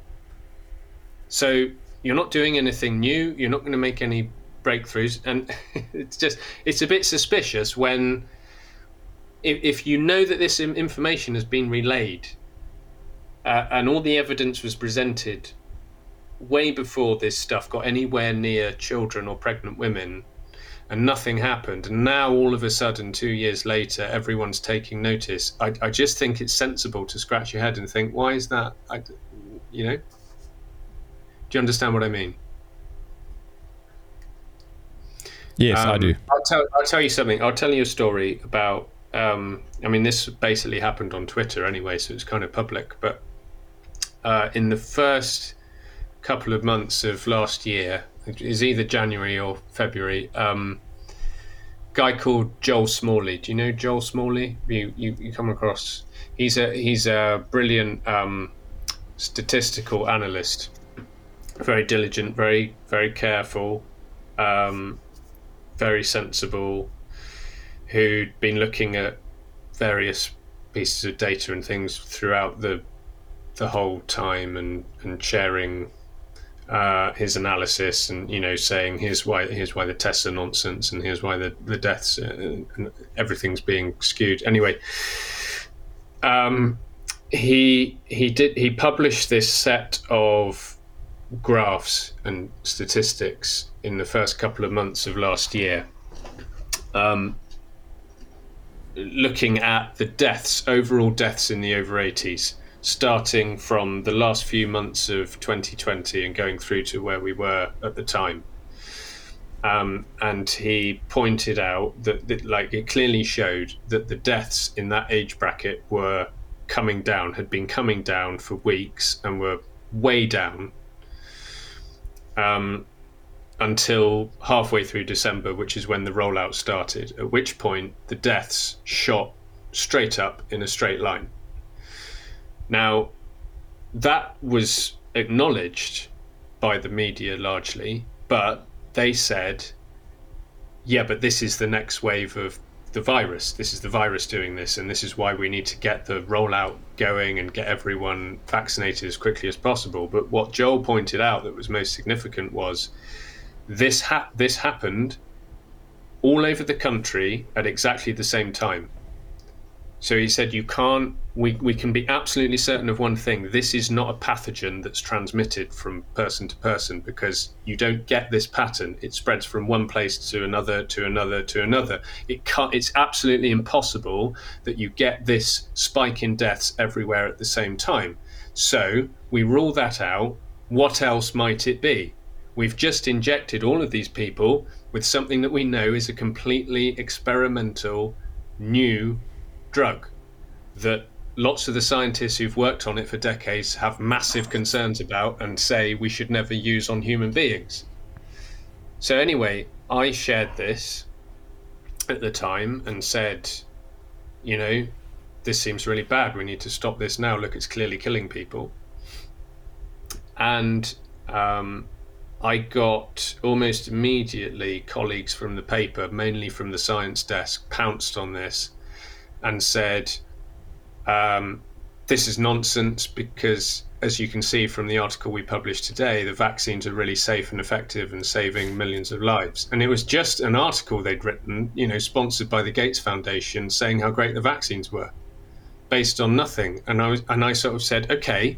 So you're not doing anything new. You're not going to make any breakthroughs, and it's just it's a bit suspicious when if, if you know that this information has been relayed uh, and all the evidence was presented way before this stuff got anywhere near children or pregnant women and nothing happened and now all of a sudden two years later everyone's taking notice i, I just think it's sensible to scratch your head and think why is that I, you know do you understand what i mean Yes, I Um, do. I'll tell, I'll tell you something. I'll tell you a story about. Um, I mean, this basically happened on Twitter anyway, so it's kind of public. But uh, in the first couple of months of last year, was either January or February. Um, guy called Joel Smalley. Do you know Joel Smalley? You you, you come across? He's a he's a brilliant um, statistical analyst. Very diligent, very very careful. Um, very sensible, who'd been looking at various pieces of data and things throughout the the whole time and and sharing uh, his analysis and you know saying here's why here's why the tests are nonsense and here's why the the deaths uh, and everything's being skewed. Anyway um, he he did he published this set of graphs and statistics in the first couple of months of last year um, looking at the deaths overall deaths in the over 80s starting from the last few months of 2020 and going through to where we were at the time. Um, and he pointed out that, that, like, it clearly showed that the deaths in that age bracket were coming down, had been coming down for weeks, and were way down um, until halfway through December, which is when the rollout started. At which point, the deaths shot straight up in a straight line. Now, that was acknowledged by the media largely, but they said, yeah, but this is the next wave of the virus. This is the virus doing this, and this is why we need to get the rollout going and get everyone vaccinated as quickly as possible. But what Joel pointed out that was most significant was this ha- this happened all over the country at exactly the same time. So he said, you can't, we, we can be absolutely certain of one thing. This is not a pathogen that's transmitted from person to person because you don't get this pattern. It spreads from one place to another, to another, to another. It can't, it's absolutely impossible that you get this spike in deaths everywhere at the same time. So we rule that out. What else might it be? We've just injected all of these people with something that we know is a completely experimental, new drug that lots of the scientists who've worked on it for decades have massive concerns about and say we should never use on human beings. So, anyway, I shared this at the time and said, you know, this seems really bad. We need to stop this now. Look, it's clearly killing people. And um, I got almost immediately colleagues from the paper, mainly from the science desk, pounced on this and said, um, This is nonsense because, as you can see from the article we published today, the vaccines are really safe and effective and saving millions of lives. And it was just an article they'd written, you know, sponsored by the Gates Foundation, saying how great the vaccines were, based on nothing. And I was, and I sort of said, okay,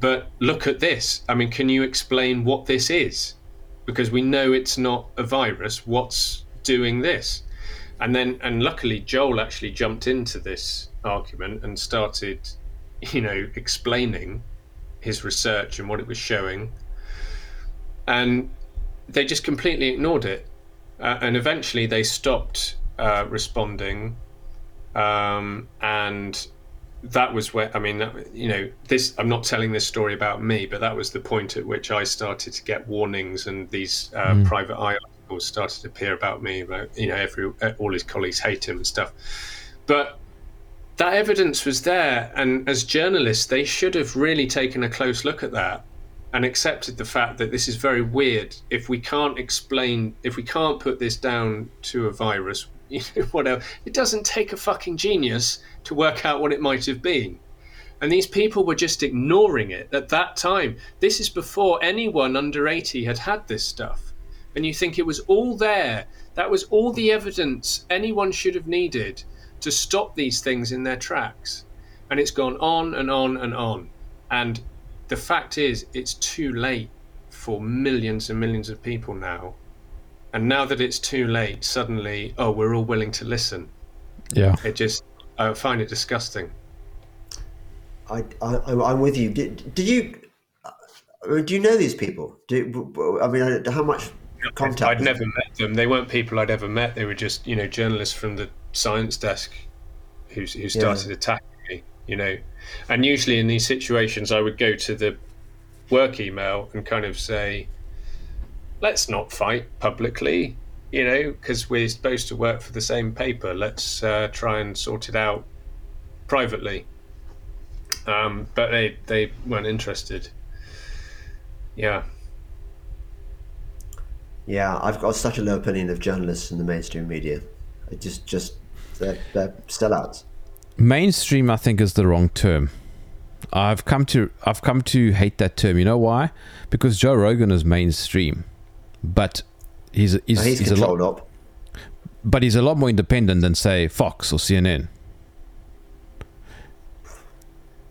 but look at this. I mean, can you explain what this is? Because we know it's not a virus. What's doing this? And then and luckily Joel actually jumped into this argument and started, you know, explaining his research and what it was showing, and they just completely ignored it, uh, and eventually they stopped uh, responding, um, and that was where I mean, you know, this. I'm not telling this story about me, but that was the point at which I started to get warnings and these uh, mm. private eye articles started to appear about me about you know every all his colleagues hate him and stuff. But that evidence was there and as journalists they should have really taken a close look at that and accepted the fact that this is very weird. If we can't explain if we can't put this down to a virus you know, whatever it doesn't take a fucking genius to work out what it might have been. And these people were just ignoring it at that time. This is before anyone under 80 had had this stuff and you think it was all there. That was all the evidence anyone should have needed to stop these things in their tracks. And it's gone on and on and on. And the fact is, it's too late for millions and millions of people now. And now that it's too late, suddenly, oh, we're all willing to listen. Yeah. It just, I find it disgusting. I, I, am with you. Did, did you, uh, do you know these people? Do, I mean, how much contact. I'd never met them. They weren't people I'd ever met. They were just you know journalists from the science desk who who started yeah. attacking me. You know, and usually in these situations, I would go to the work email and kind of say, "Let's not fight publicly." You know, because we're supposed to work for the same paper. Let's uh, try and sort it out privately. Um, but they they weren't interested. Yeah. Yeah, I've got such a low opinion of journalists in the mainstream media. It just, just they're, they're sellouts. mainstream i think is the wrong term i've come to i've come to hate that term you know why because joe rogan is mainstream but he's he's, he's, he's a lot up. but he's a lot more independent than say fox or cnn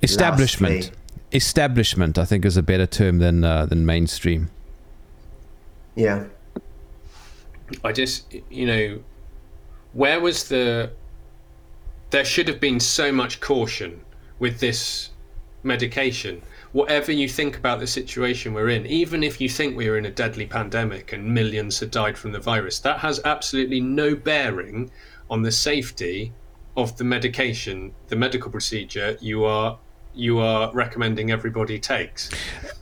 establishment establishment i think is a better term than uh, than mainstream Yeah. I just, you know, where was the. There should have been so much caution with this medication. Whatever you think about the situation we're in, even if you think we are in a deadly pandemic and millions have died from the virus, that has absolutely no bearing on the safety of the medication, the medical procedure you are you are recommending everybody takes.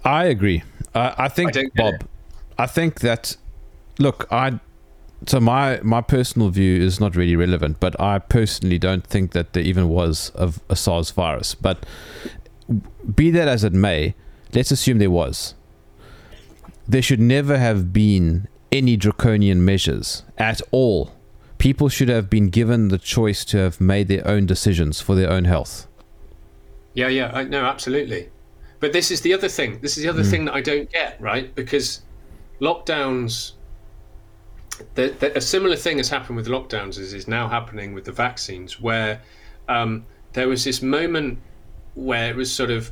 I agree. Uh, I think I Bob. it. I think that look, I so my my personal view is not really relevant, but I personally don't think that there even was a, a SARS virus. But be that as it may, let's assume there was. There should never have been any draconian measures at all. People should have been given the choice to have made their own decisions for their own health. Yeah, yeah, I no, absolutely. But this is the other thing. This is the other mm. thing that I don't get, right? Because lockdowns, the, the, a similar thing has happened with lockdowns as is now happening with the vaccines, where um, there was this moment where it was sort of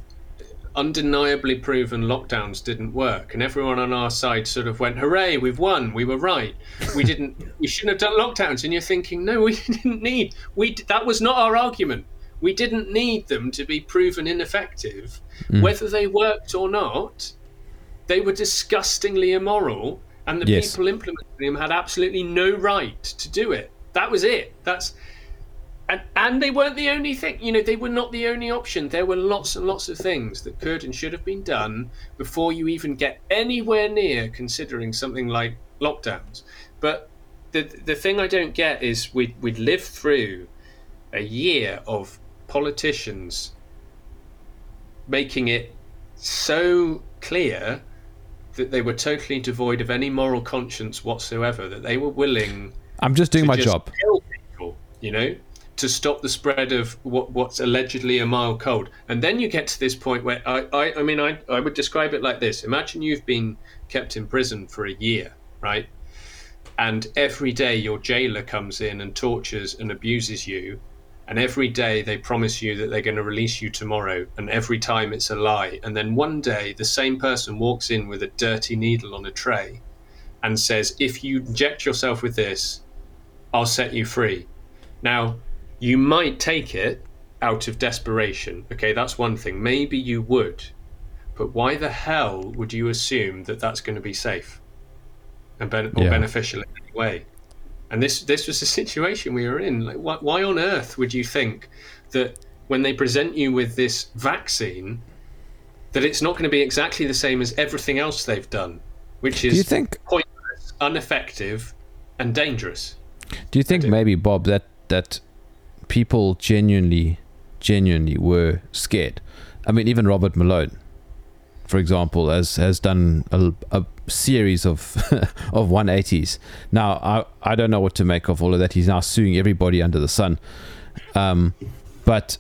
undeniably proven lockdowns didn't work, and everyone on our side sort of went, "Hooray, we've won! We were right. We didn't. we shouldn't have done lockdowns." And you're thinking, "No, we didn't need. We that was not our argument. We didn't need them to be proven ineffective, whether they worked or not. They were disgustingly immoral, and the Yes. people implementing them had absolutely no right to do it. That was it. That's." And, and they weren't the only thing. You know, they were not the only option. There were lots and lots of things that could and should have been done before you even get anywhere near considering something like lockdowns. But the the thing I don't get is we we'd lived through a year of politicians making it so clear that they were totally devoid of any moral conscience whatsoever, that they were willing I'm just doing to my just job. kill people, you know, to stop the spread of what, what's allegedly a mild cold. And then you get to this point where I, I, I mean, I, I would describe it like this: Imagine you've been kept in prison for a year, right? And every day your jailer comes in and tortures and abuses you. And every day they promise you that they're going to release you tomorrow. And every time it's a lie. And then one day the same person walks in with a dirty needle on a tray and says, if you inject yourself with this, I'll set you free. Now, you might take it out of desperation. Okay, that's one thing. Maybe you would. But why the hell would you assume that that's going to be safe and ben- or Yeah. beneficial in any way? And this this was the situation we were in. Like, why, why on earth would you think that when they present you with this vaccine, that it's not going to be exactly the same as everything else they've done, which is Do you think pointless, ineffective, and dangerous? Do you think do. maybe Bob that that people genuinely genuinely were scared? I mean, even Robert Malone, for example, has has done a, a series of of 180s. Now, I I don't know what to make of all of that. He's now suing everybody under the sun. Um, but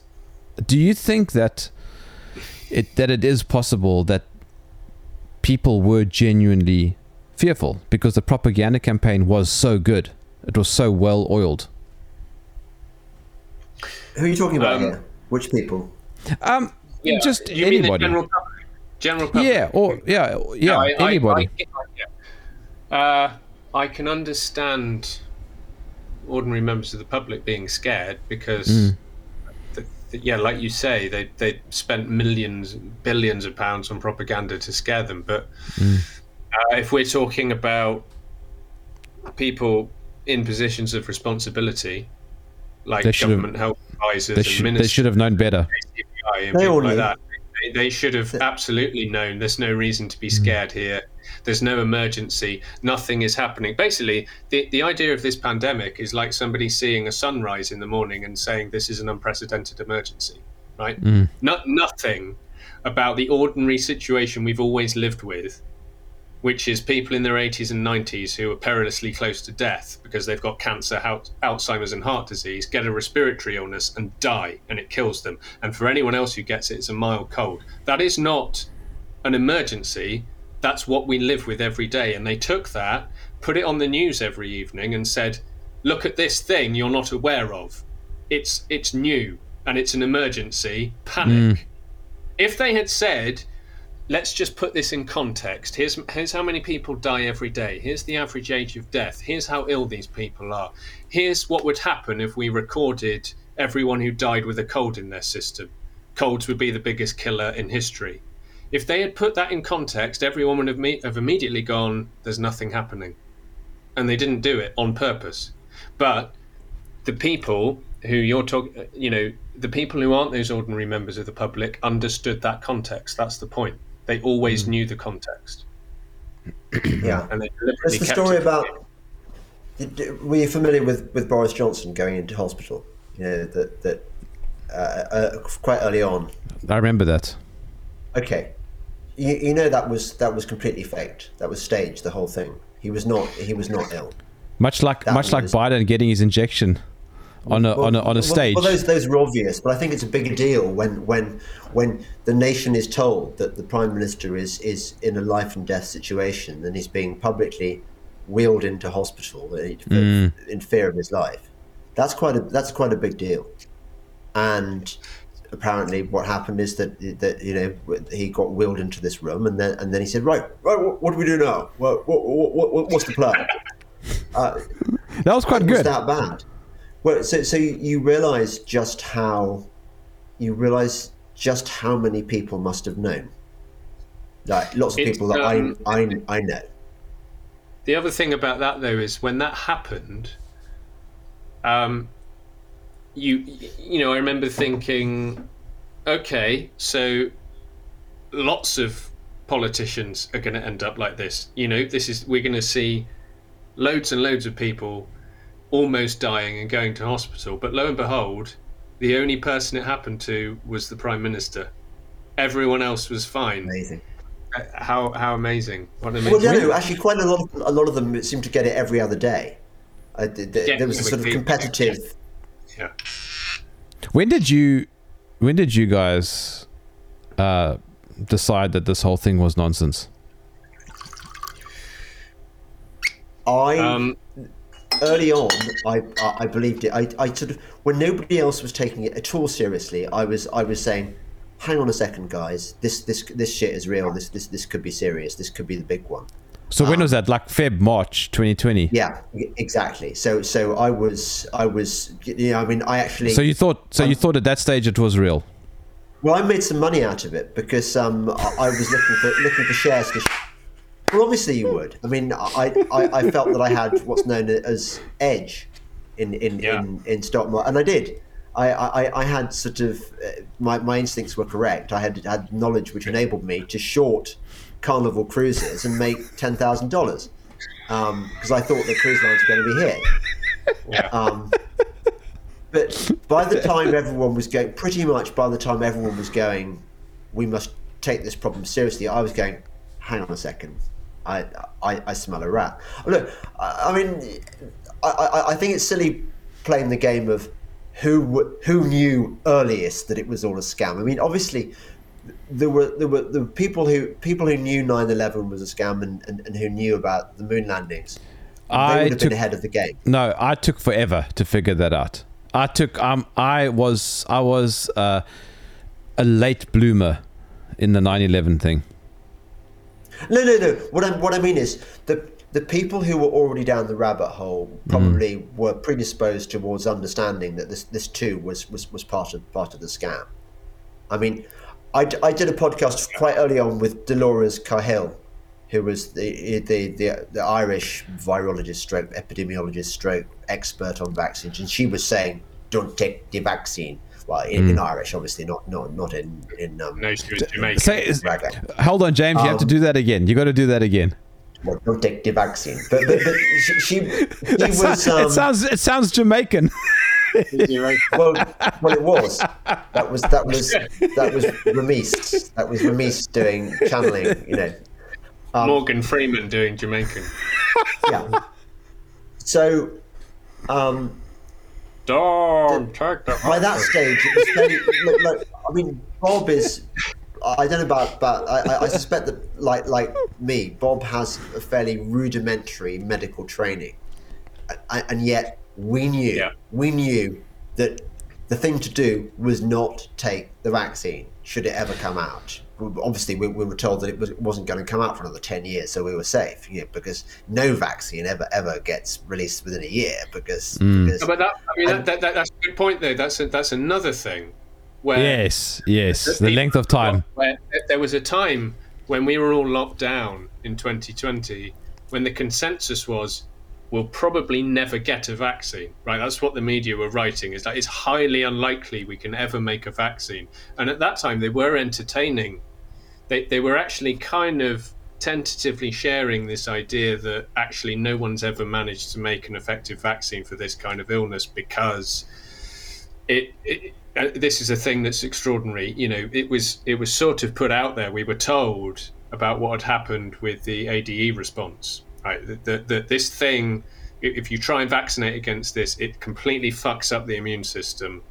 do you think that it that it is possible that people were genuinely fearful because the propaganda campaign was so good? It was so well oiled. Who are you talking about Um, here? Which people? Um, just you mean the anybody. General public? Yeah, or yeah, yeah, No, I- I- anybody. I, uh, I can understand ordinary members of the public being scared because, Mm. th- th- yeah, like you say, they they spent millions, billions of pounds on propaganda to scare them. But Mm. uh, if we're talking about people in positions of responsibility, like They should've- government health advisors they, and should, ministers, they should have known better. And They all like knew. that. They, they should have absolutely known. There's no reason to be scared here. There's no emergency. Nothing is happening. Basically, the, the idea of this pandemic is like somebody seeing a sunrise in the morning and saying this is an unprecedented emergency, right? Mm. Not nothing about the ordinary situation we've always lived with which is people in their 80s and 90s who are perilously close to death because they've got cancer, Alzheimer's, and heart disease, get a respiratory illness and die, and it kills them. And for anyone else who gets it, it's a mild cold. That is not an emergency. That's what we live with every day. And they took that, put it on the news every evening, and said, "Look at this thing you're not aware of. It's it's new and it's an emergency. Panic." Mm. If they had said, let's just put this in context. Here's here's how many people die every day. Here's the average age of death. Here's how ill these people are. Here's what would happen if we recorded everyone who died with a cold in their system. Colds would be the biggest killer in history. If they had put that in context, everyone would have, me- have immediately gone, "There's nothing happening," and they didn't do it on purpose. But the people who you're talking, you know, the people who aren't those ordinary members of the public understood that context. That's the point. They always knew the context, Yeah. and they That's deliberately the kept story it. about. Were you familiar with, with Boris Johnson going into hospital? You know, that, that uh, uh, quite early on. I remember that. Okay. You, you know that was that was completely faked. That was staged. The whole thing. He was not. He was not ill. Much like That much like Biden getting his injection on a on a, on a stage. Well, those those were obvious, but I think it's a bigger deal when when when the nation is told that the prime minister is is in a life and death situation and he's being publicly wheeled into hospital in in fear of his life. That's quite a that's quite a big deal. And apparently, what happened is that that you know he got wheeled into this room, and then and then he said, "Right, right, what, what do we do now? What, what, what, what, what's the plan?" Uh, that was quite was good. that bad. Well, so so you realise just how you realise just how many people must have known. Like lots of It's, people that um, I, I I know. The other thing about that, though, is when that happened, um, you you know, I remember thinking, okay, so lots of politicians are going to end up like this. You know, this is we're going to see loads and loads of people almost dying and going to hospital, but lo and behold, the only person it happened to was the prime minister. Everyone else was fine. Amazing. Uh, How how amazing! What an Well, no, no, actually, quite a lot of a lot of them seem to get it every other day. Uh, th- th- Yeah, there was a sort of competitive. yeah. When did you when did you guys uh, decide that this whole thing was nonsense? I Um, early on, I, I I believed it. I, I sort of when nobody else was taking it at all seriously, I was I was saying, "Hang on a second, guys. This this this shit is real. This this this could be serious. This could be the big one." So when was that? Like Feb, March 2020. Um, Yeah, exactly. So so I was I was you know I mean I actually So you thought so you thought at that stage it was real. well I made some money out of it because um I, I was looking for looking for shares to. Well, obviously you would. I mean, I, I, I felt that I had what's known as edge in in, Yeah. in, in stock market, and I did. I, I, I had sort of uh, my, my instincts were correct. I had had knowledge which enabled me to short Carnival cruises and make ten thousand dollars because I thought the cruise lines were going to be hit. Yeah. Um, but by the time everyone was going, pretty much by the time everyone was going, we must take this problem seriously. I was going, hang on a second, I I, I smell a rat. Look, I, I mean, I, I, I think it's silly playing the game of who who knew earliest that it was all a scam. I mean, obviously. There were there were were people who people who knew 9-11 was a scam and, and, and who knew about the moon landings. They I would have took been ahead of the game. no, I took forever to figure that out. I took um I was I was uh, a late bloomer in the 9/11 thing. No, no, no. What I what I mean is the the people who were already down the rabbit hole probably mm. were predisposed towards understanding that this this too was was, was part of part of the scam. I mean, I, I did a podcast quite early on with Dolores Cahill, who was the the the, the Irish virologist, stroke epidemiologist, stroke expert on vaccines, and she was saying, "Don't take the vaccine." Well, in, in Irish, obviously, not not not in in um, No, she was Say, is- Raga. hold on, James. You have to Um, do that again. You got to do that again. well, don't take the vaccine. But but, but she, she he was sounds- um, it sounds it sounds Jamaican. well well it was that was that was that was Ramis that was Ramis doing channeling you know Morgan Freeman doing Jamaican. yeah. So, um, Take that. by that stage, it was very. Look, look, I mean, Bob is. I don't know about, but I, I- suspect that, like like me, Bob has a fairly rudimentary medical training, A- and yet we knew Yeah. we knew that the thing to do was not take the vaccine should it ever come out. Obviously, we, we were told that it, was, it wasn't going to come out for another ten years, so we were safe. You know, because no vaccine ever ever gets released within a year because, hmm. because But that, I mean, that, that, that, that's a good point there. That's a, that's another thing where Yes, yes. The length of time. Where there was a time when we were all locked down in 2020 when the consensus was we'll probably never get a vaccine right that's what the media were writing is that it's highly unlikely we can ever make a vaccine and at that time they were entertaining they, they were actually kind of tentatively sharing this idea that actually no one's ever managed to make an effective vaccine for this kind of illness because it, it uh, this is a thing that's extraordinary. You know, it was it was sort of put out there. We were told about what had happened with the ADE response. Right, that, that, that this thing, if you try and vaccinate against this, it completely fucks up the immune system.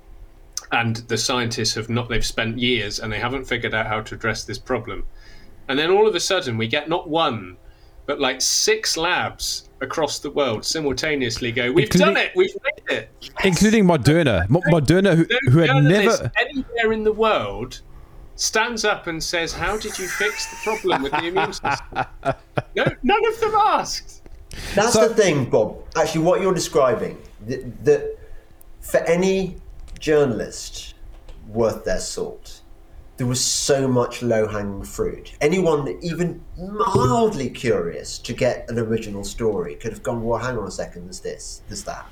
And the scientists have not. They've spent years and they haven't figured out how to address this problem. And then all of a sudden, we get not one, but like six labs across the world simultaneously go, "We've Including- done it. We've made it." Including Moderna. Mo- Moderna, who, no who had never. anywhere in the world stands up and says, "How did you fix the problem with the immune system?" No, none of them asked. That's So- the thing, Bob. Actually, what you're describing, that, that for any journalist worth their salt, there was so much low hanging fruit. Anyone, even mildly curious to get an original story, could have gone, well, hang on a second, there's this, there's that.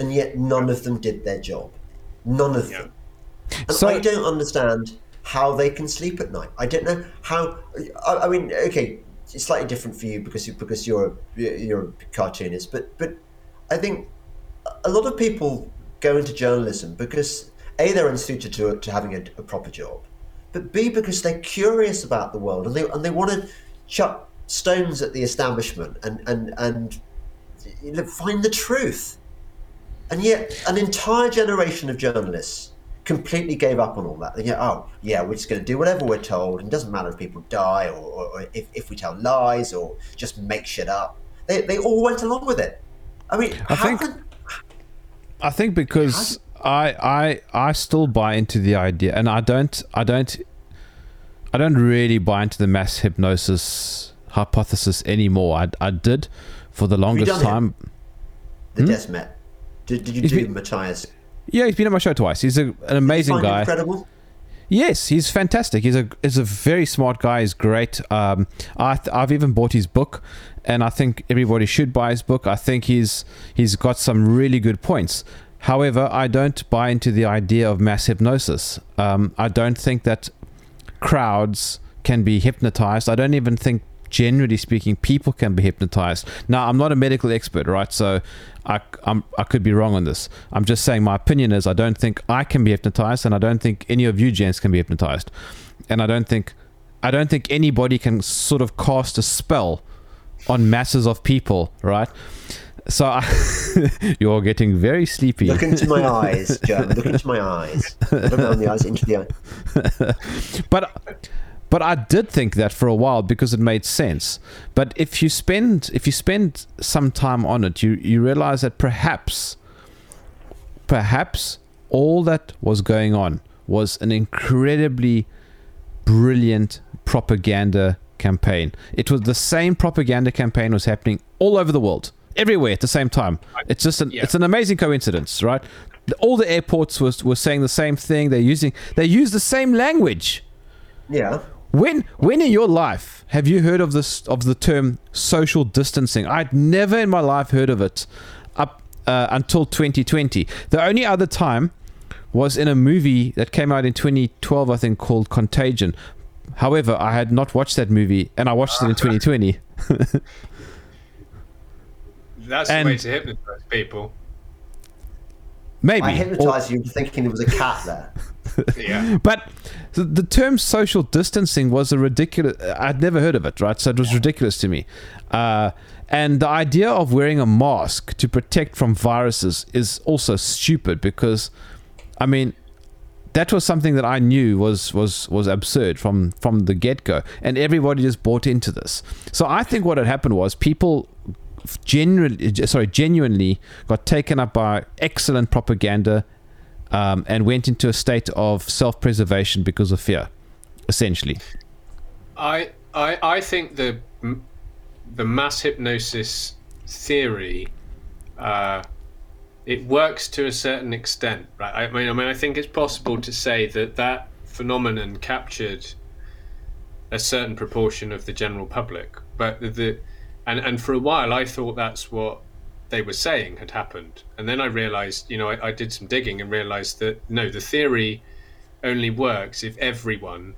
And yet none of them did their job. None of Yeah. them. And So- I don't understand how they can sleep at night. I don't know how. I, I mean, okay, it's slightly different for you because you because you're a, you're a cartoonist, but but I think a lot of people go into journalism because a they're unsuited to to having a, a proper job, but b because they're curious about the world and they and they want to chuck stones at the establishment and and and you know, find the truth. And yet, an entire generation of journalists completely gave up on all that. They go, oh, yeah, we're just going to do whatever we're told. And it doesn't matter if people die or, or, or if, if we tell lies or just make shit up. They, they all went along with it. I mean, I how think- can, I think because I I I still buy into the idea, and I don't I don't I don't really buy into the mass hypnosis hypothesis anymore. I I did for the longest time. the hmm? Desmet? Did, did you He's do been- Mattias? Yeah, he's been on my show twice. He's a, an amazing guy. Incredible. Yes, he's fantastic. He's a he's a very smart guy. He's great. Um, I th- I've even bought his book, and I think everybody should buy his book. I think he's he's got some really good points. However, I don't buy into the idea of mass hypnosis. Um, I don't think that crowds can be hypnotized. I don't even think, generally speaking, people can be hypnotized. Now, I'm not a medical expert, right? So I, I'm, I could be wrong on this. I'm just saying my opinion is I don't think I can be hypnotized, and I don't think any of you gents can be hypnotized, and I don't think I don't think anybody can sort of cast a spell on masses of people, right? So I, you're getting very sleepy. Look into my eyes, Joe. Look into my eyes. Not around the eyes, into the eye. but but I did think that for a while because it made sense. But if you spend if you spend some time on it, you you realize that perhaps perhaps all that was going on was an incredibly brilliant propaganda campaign. It was the same propaganda campaign was happening all over the world, everywhere at the same time. It's just an Yeah. it's an amazing coincidence, right? All the airports was were saying the same thing. They're using they use the same language. Yeah. When when in your life have you heard of this of the term social distancing? I'd never in my life heard of it up uh, until 2020. The only other time was in a movie that came out in 2012, I think, called Contagion. However, I had not watched that movie, and I watched it in 2020. That's And- the way to hypnotize people. Maybe. I Or- hypnotized you thinking there was a cat there. yeah. But the, the term social distancing was a ridiculous. I'd never heard of it, right? So it was ridiculous to me. Uh, and the idea of wearing a mask to protect from viruses is also stupid because, I mean, that was something that I knew was was was absurd from from the get go, and everybody just bought into this. So I think what had happened was people genuinely, sorry, genuinely got taken up by excellent propaganda um, and went into a state of self-preservation because of fear, essentially. I I I think the the mass hypnosis theory uh, it works to a certain extent, right? I mean, I mean, I think it's possible to say that that phenomenon captured a certain proportion of the general public, but the, the and and for a while I thought that's what they were saying had happened, and then I realized, you know, I, I did some digging and realized that no, the theory only works if everyone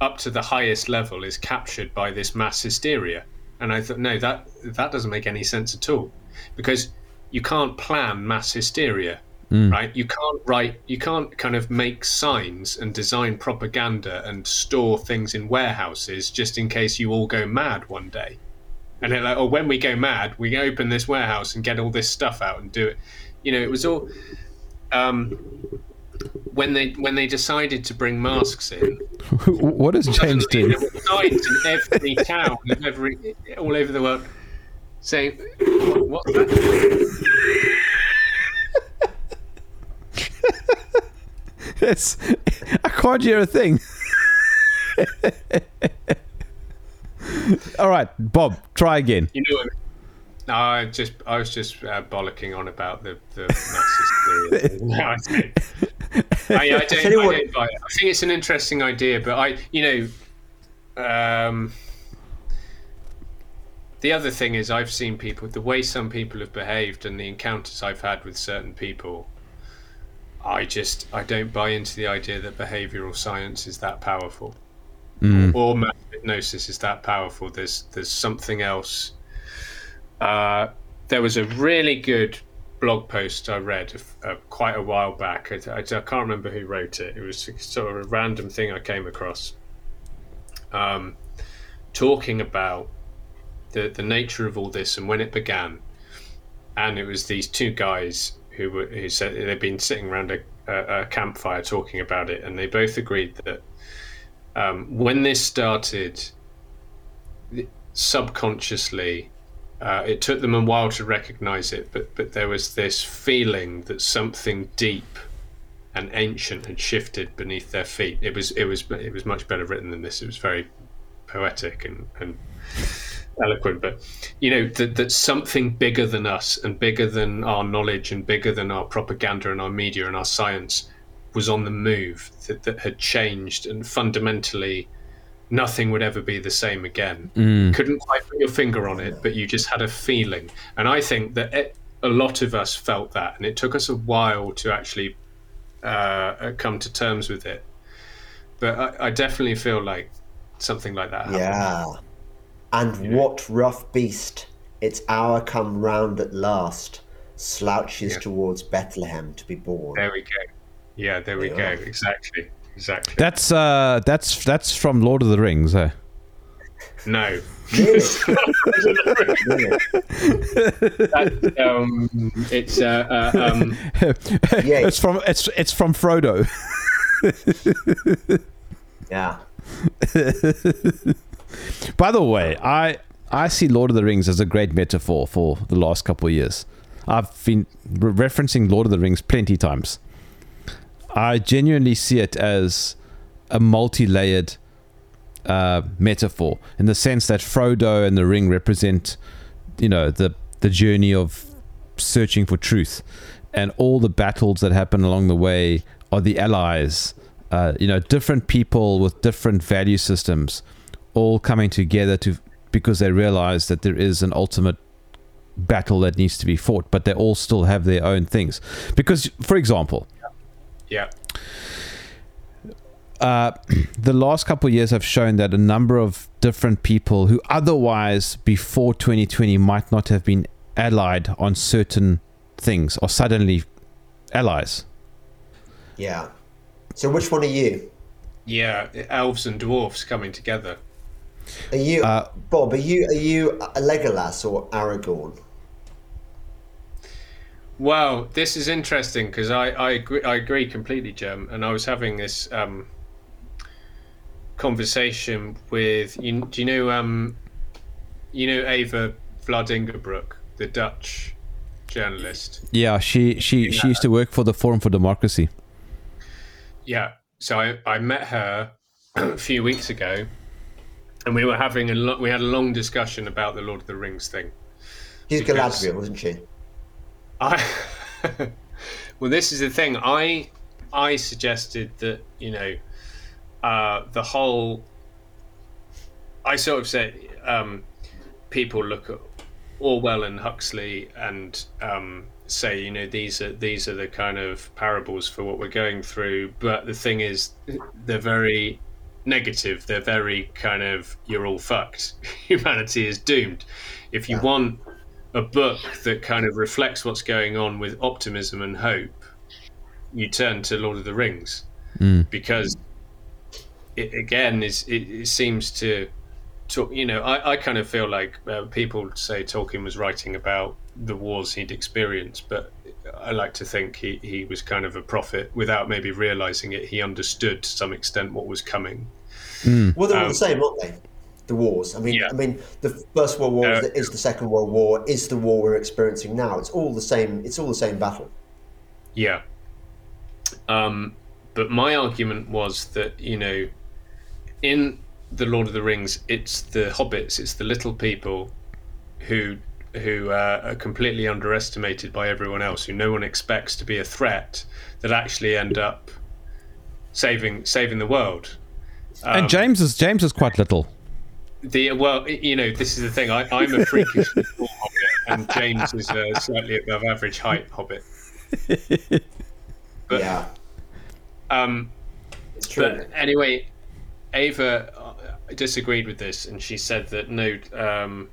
up to the highest level is captured by this mass hysteria. And I thought, no, that that doesn't make any sense at all, because you can't plan mass hysteria, mm. right? You can't write, you can't kind of make signs and design propaganda and store things in warehouses just in case you all go mad one day. And they're like, oh, when we go mad, we open this warehouse and get all this stuff out and do it. You know, it was all. Um, when they when they decided to bring masks in, what has James suddenly in? there were signs in every town, every all over the world, saying, "What- "What's that?" It's, I can't hear a thing. All right, Bob, try again. You know? No, I just I was just uh, bollocking on about the the. No, I think- I, I don't, I what- don't buy it. I think it's an interesting idea, but I, you know, um, the other thing is I've seen people the way some people have behaved and the encounters I've had with certain people. I just I don't buy into the idea that behavioral science is that powerful, or mass hypnosis is that powerful. There's there's something else. Uh, there was a really good blog post I read uh, quite a while back. I, I, I can't remember who wrote it. It was sort of a random thing I came across, um, talking about the the nature of all this and when it began. And it was these two guys who were who said they'd been sitting around a, a, a campfire talking about it, and they both agreed that um, when this started, subconsciously uh, it took them a while to recognize it, but but there was this feeling that something deep and ancient had shifted beneath their feet. It was it was it was much better written than this. It was very poetic and, and eloquent, but you know that that something bigger than us and bigger than our knowledge and bigger than our propaganda and our media and our science was on the move. That that had changed and fundamentally nothing would ever be the same again. Couldn't quite put your finger on it, but you just had a feeling. And I think that it, a lot of us felt that, and it took us a while to actually uh, come to terms with it. But I, I definitely feel like something like that happened. Yeah. And what rough beast, its hour come round at last, slouches Yeah. towards Bethlehem to be born. There we go. Yeah, there we Yeah. go. Exactly. Exactly. That's uh, that's that's from Lord of the Rings. Eh? no. Really? Really? That, um, it's uh, uh, um, Yeah. it's from it's it's from Frodo. Yeah. By the way, I I see Lord of the Rings as a great metaphor for the last couple of years. I've been re- referencing Lord of the Rings plenty times. I genuinely see it as a multi-layered uh, metaphor in the sense that Frodo and the ring represent, you know, the the journey of searching for truth, and all the battles that happen along the way are the allies. Uh, you know, different people with different value systems, all coming together to because they realize that there is an ultimate battle that needs to be fought, but they all still have their own things. Because, for example, yeah. uh, the last couple of years have shown that a number of different people who otherwise before 2020 might not have been allied on certain things are suddenly allies. Yeah. So which one are you? Yeah, elves and dwarfs coming together. Are you Uh, Bob? Are you are you a Legolas or Aragorn? Well, this is interesting because I, I agree I agree completely, Jem. And I was having this um, conversation with you. Do you know um, you know Ava Vlaardingerbroek, the Dutch journalist? Yeah, she she she used to work for the Forum for Democracy. Yeah. So I, I met her a few weeks ago, and we were having a lo- we had a long discussion about the Lord of the Rings thing. She's Because- Galadriel, wasn't she? I well, this is the thing. I I suggested that you know uh, the whole. I sort of said um, people look at Orwell and Huxley and um, say you know these are these are the kind of parables for what we're going through. But the thing is, they're very negative. They're very kind of you're all fucked. Humanity is doomed. If you Yeah. want a book that kind of reflects what's going on with optimism and hope, you turn to Lord of the Rings because it again is it, it seems to talk. You know, I, I kind of feel like uh, people say Tolkien was writing about the wars he'd experienced, but I like to think he, he was kind of a prophet without maybe realizing it. He understood to some extent what was coming. Well, they're all Um, the same, aren't they? The wars. I mean, Yeah. I mean, the First World War No. is, the, is the Second World War. Is the war we're experiencing now? It's all the same. It's all the same battle. Yeah. Um, but my argument was that you know, in the Lord of the Rings, it's the hobbits, it's the little people who who uh, are completely underestimated by everyone else, who no one expects to be a threat, that actually end up saving saving the world. and James is James is quite little. The well, you know, this is the thing. I, I'm a freakish hobbit, and James is a slightly above average height hobbit. But yeah, um, it's true. But anyway, Ava uh, disagreed with this, and she said that no, um,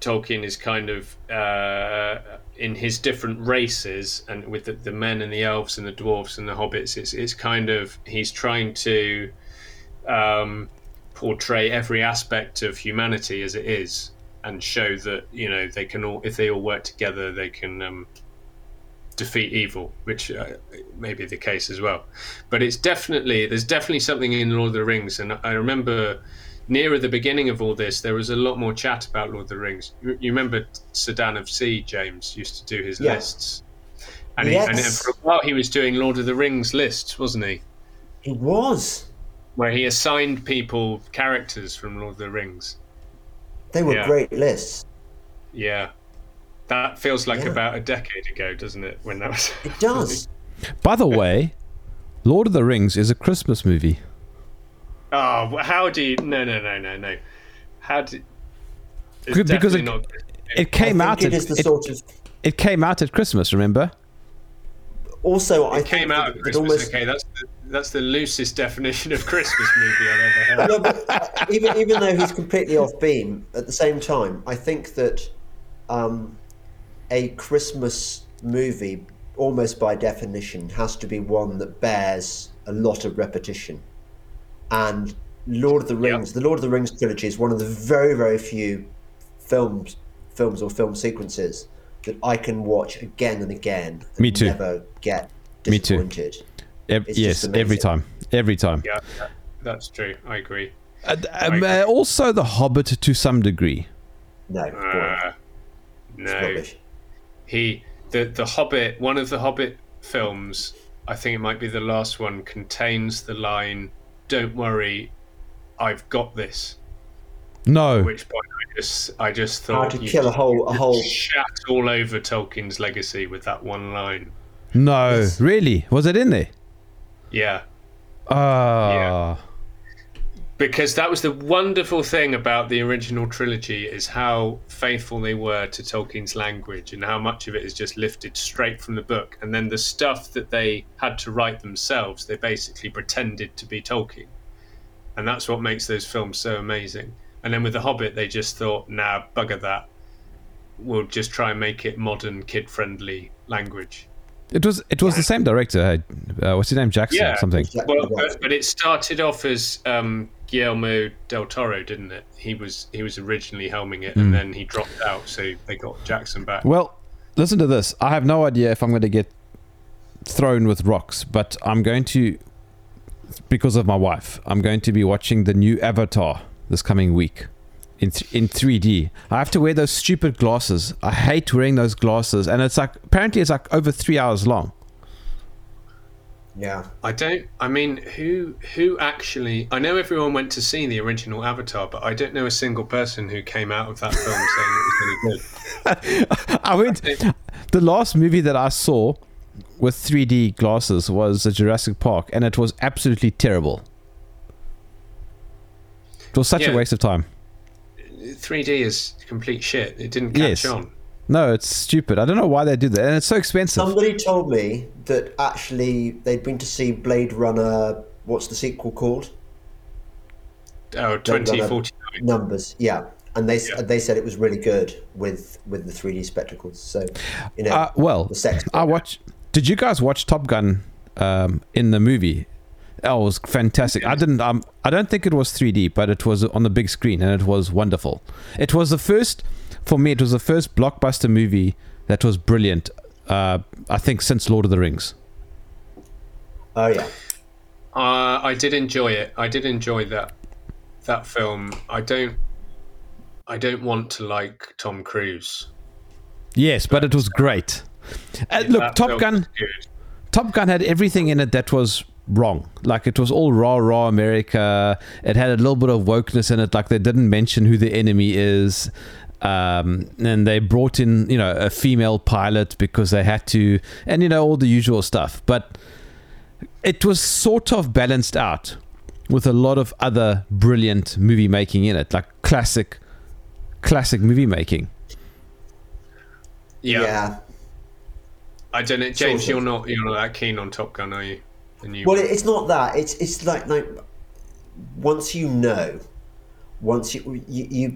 Tolkien is kind of uh, in his different races, and with the, the men and the elves and the dwarfs and the hobbits, it's it's kind of he's trying to um, portray every aspect of humanity as it is, and show that you know they can all if they all work together, they can. Um, defeat evil, which uh, may be the case as well. But it's definitely there's definitely something in Lord of the Rings, and I remember nearer the beginning of all this, there was a lot more chat about Lord of the Rings. You, you remember Sedan of Sea, James used to do his Yeah. lists, and, he, and for a while he was doing Lord of the Rings lists, wasn't he? It was. Where he assigned people characters from Lord of the Rings. They were Yeah. great lists. Yeah. That feels like Yeah. about a decade ago, doesn't it? When that was. It does. By the way, Lord of the Rings is a Christmas movie. Oh, how do you? No, no, no, no, no. How do? It's Good, because it- not. It came out. think At, it is the it, sort of. it came out at Christmas. Remember? Also, I came think out that at Christmas. almost. Okay, that's the, that's the loosest definition of Christmas movie I've ever heard. No, but uh, even even though he's completely off beam, at the same time, I think that um, a Christmas movie, almost by definition, has to be one that bears a lot of repetition. And Lord of the Yeah. Rings, the Lord of the Rings trilogy, is one of the very very few films, films or film sequences that I can watch again and again. and Me too. Never get Me too. Disappointed. Ev- It's yes, every time. Every time. Yeah, that's true. I agree. Uh, um, uh, also, The Hobbit to some degree. No. Uh, no, he the the Hobbit. One of the Hobbit films, I think it might be the last one, contains the line, "Don't worry, I've got this." No. At which point I just I just How thought to kill a whole a whole shat all over Tolkien's legacy with that one line. No. Yes. Really? Was it in there? Yeah. Ah. because that was the wonderful thing about the original trilogy is how faithful they were to Tolkien's language and how much of it is just lifted straight from the book. And then the stuff that they had to write themselves they basically pretended to be Tolkien. And that's what makes those films so amazing. And then with the Hobbit they just thought nah bugger that. We'll just try and make it modern kid friendly language It was it was the same director. Uh, what's his name? Jackson Yeah. something. Exactly Well, right. but, but it started off as um, Guillermo del Toro, didn't it? He was he was originally helming it, and then he dropped out, so they got Jackson back. Well, listen to this. I have no idea if I'm going to get thrown with rocks, but I'm going to, because of my wife, I'm going to be watching the new Avatar this coming week in th- in 3D. I have to wear those stupid glasses. I hate wearing those glasses, and it's like apparently it's like over three hours long. Yeah. I don't. I mean, who who actually? I know everyone went to see the original Avatar, but I don't know a single person who came out of that film saying it was really good. I went. The last movie that I saw with 3D glasses was a Jurassic Park, and it was absolutely terrible. It was such a waste of time. 3D is complete shit. It didn't catch Yes. on. No, it's stupid. I don't know why they do that, and it's so expensive. Somebody told me that actually they'd been to see Blade Runner. What's the sequel called? Oh, 2049. Numbers. Yeah. And they they said it was really good with with the 3D spectacles. So, you know, Uh, well, the sex. I watch. Did you guys watch Top Gun um, in the movie? Oh, it was fantastic. I didn't. Um, I don't think it was 3D, but it was on the big screen, and it was wonderful. It was the first, for me, it was the first blockbuster movie that was brilliant. Uh, I think since Lord of the Rings. Oh yeah. Uh, I did enjoy it. I did enjoy that that film. I don't. I don't want to like Tom Cruise. Yes, but it was great. Uh, look, Top Gun. Top Gun had everything in it that was wrong. Like it was all raw, raw America. It had a little bit of wokeness in it. Like they didn't mention who the enemy is. Um, and they brought in, you know, a female pilot because they had to, and you know, all the usual stuff. But it was sort of balanced out with a lot of other brilliant movie making in it, like classic, classic movie making. Yeah. yeah. I don't know, James. Sort You're not you're not that keen on Top Gun, are you? Well, one? it's not that. It's it's like like once you know, once you you, you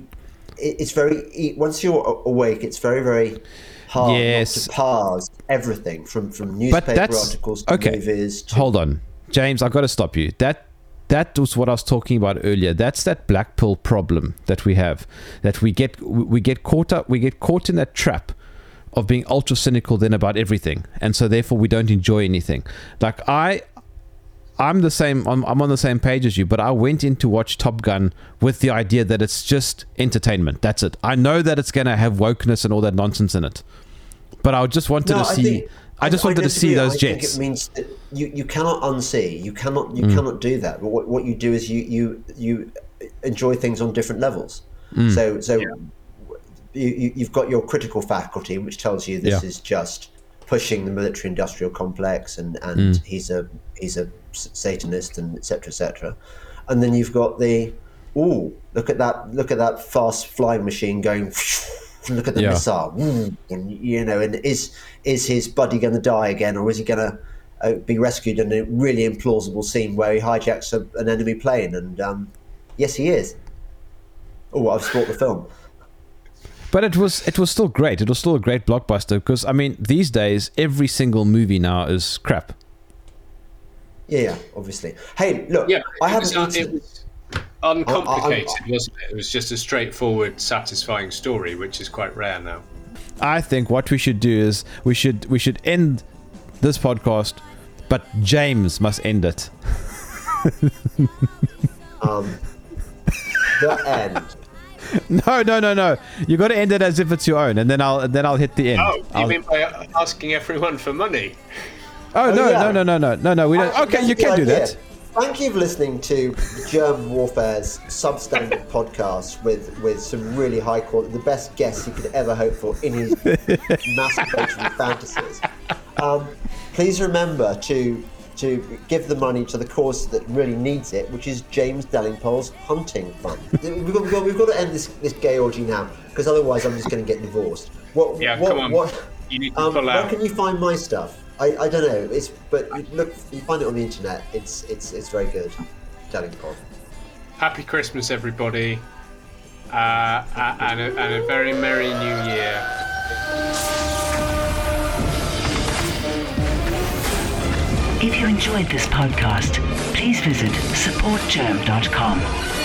it- it's very once you're awake, it's very very hard Yes. to parse everything from from newspaper articles to okay. movies. To, Hold on, James. I've got to stop you. That that was what I was talking about earlier. That's that black pill problem that we have. That we get we get caught up. We get caught in that trap of being ultra cynical then about everything, and so therefore we don't enjoy anything. Like I. I'm the same. I'm, I'm on the same page as you, but I went in to watch Top Gun with the idea that it's just entertainment. That's it. I know that it's going to have wokeness and all that nonsense in it, but I just wanted No, to I see. think- I just wanted to see disagree. those I think jets. it means that you, you cannot unsee. You cannot Mm. you cannot do that. But what, what you do is you you you enjoy things on different levels. Mm. So so you, you you've got your critical faculty, which tells you this Yeah. is just pushing the military industrial complex, and and Mm. he's a he's a s- satanist, and etc etc. And then you've got the oh look at that look at that fast flying machine going. Look at the Yeah. missile, Mm, and you know, and is is his buddy going to die again, or is he going to uh, be rescued in a really implausible scene where he hijacks a, an enemy plane? And um, yes, he is. Oh, I've spoiled the film. But it was it was still great. It was still a great blockbuster because I mean these days every single movie now is crap. Yeah, yeah, obviously. Hey, look, yeah, I haven't was, uh, eaten. it was uncomplicated, I- wasn't it? It was just a straightforward, satisfying story, which is quite rare now. I think what we should do is we should we should end this podcast, but James must end it. Um, the end. No, no, no, no. You got to end it as if it's your own, and then I'll then I'll hit the end. Oh, you I'll- mean by asking everyone for money? Oh no, yeah. no, no, no, no, no, no. We don't. Actually, Okay, you a good can do that. Thank you for listening to Germ Warfare's substandard podcast with, with some really high quality, the best guests he could ever hope for in his masturbatory fantasies. Um, please remember to to give the money to the cause that really needs it, which is James Delingpole's hunting fund. we've, got, we've, got, we've got to end this, this gay orgy now, because otherwise I'm just going to get divorced. What, Yeah, what, come on. What, You need to um, pull where can you find my stuff? I, I don't know. It's but you look you find it on the internet. It's it's it's very good. Delingpod. Happy Christmas, everybody, uh, and, a, and a very merry new year. If you enjoyed this podcast, please visit supportgerm.com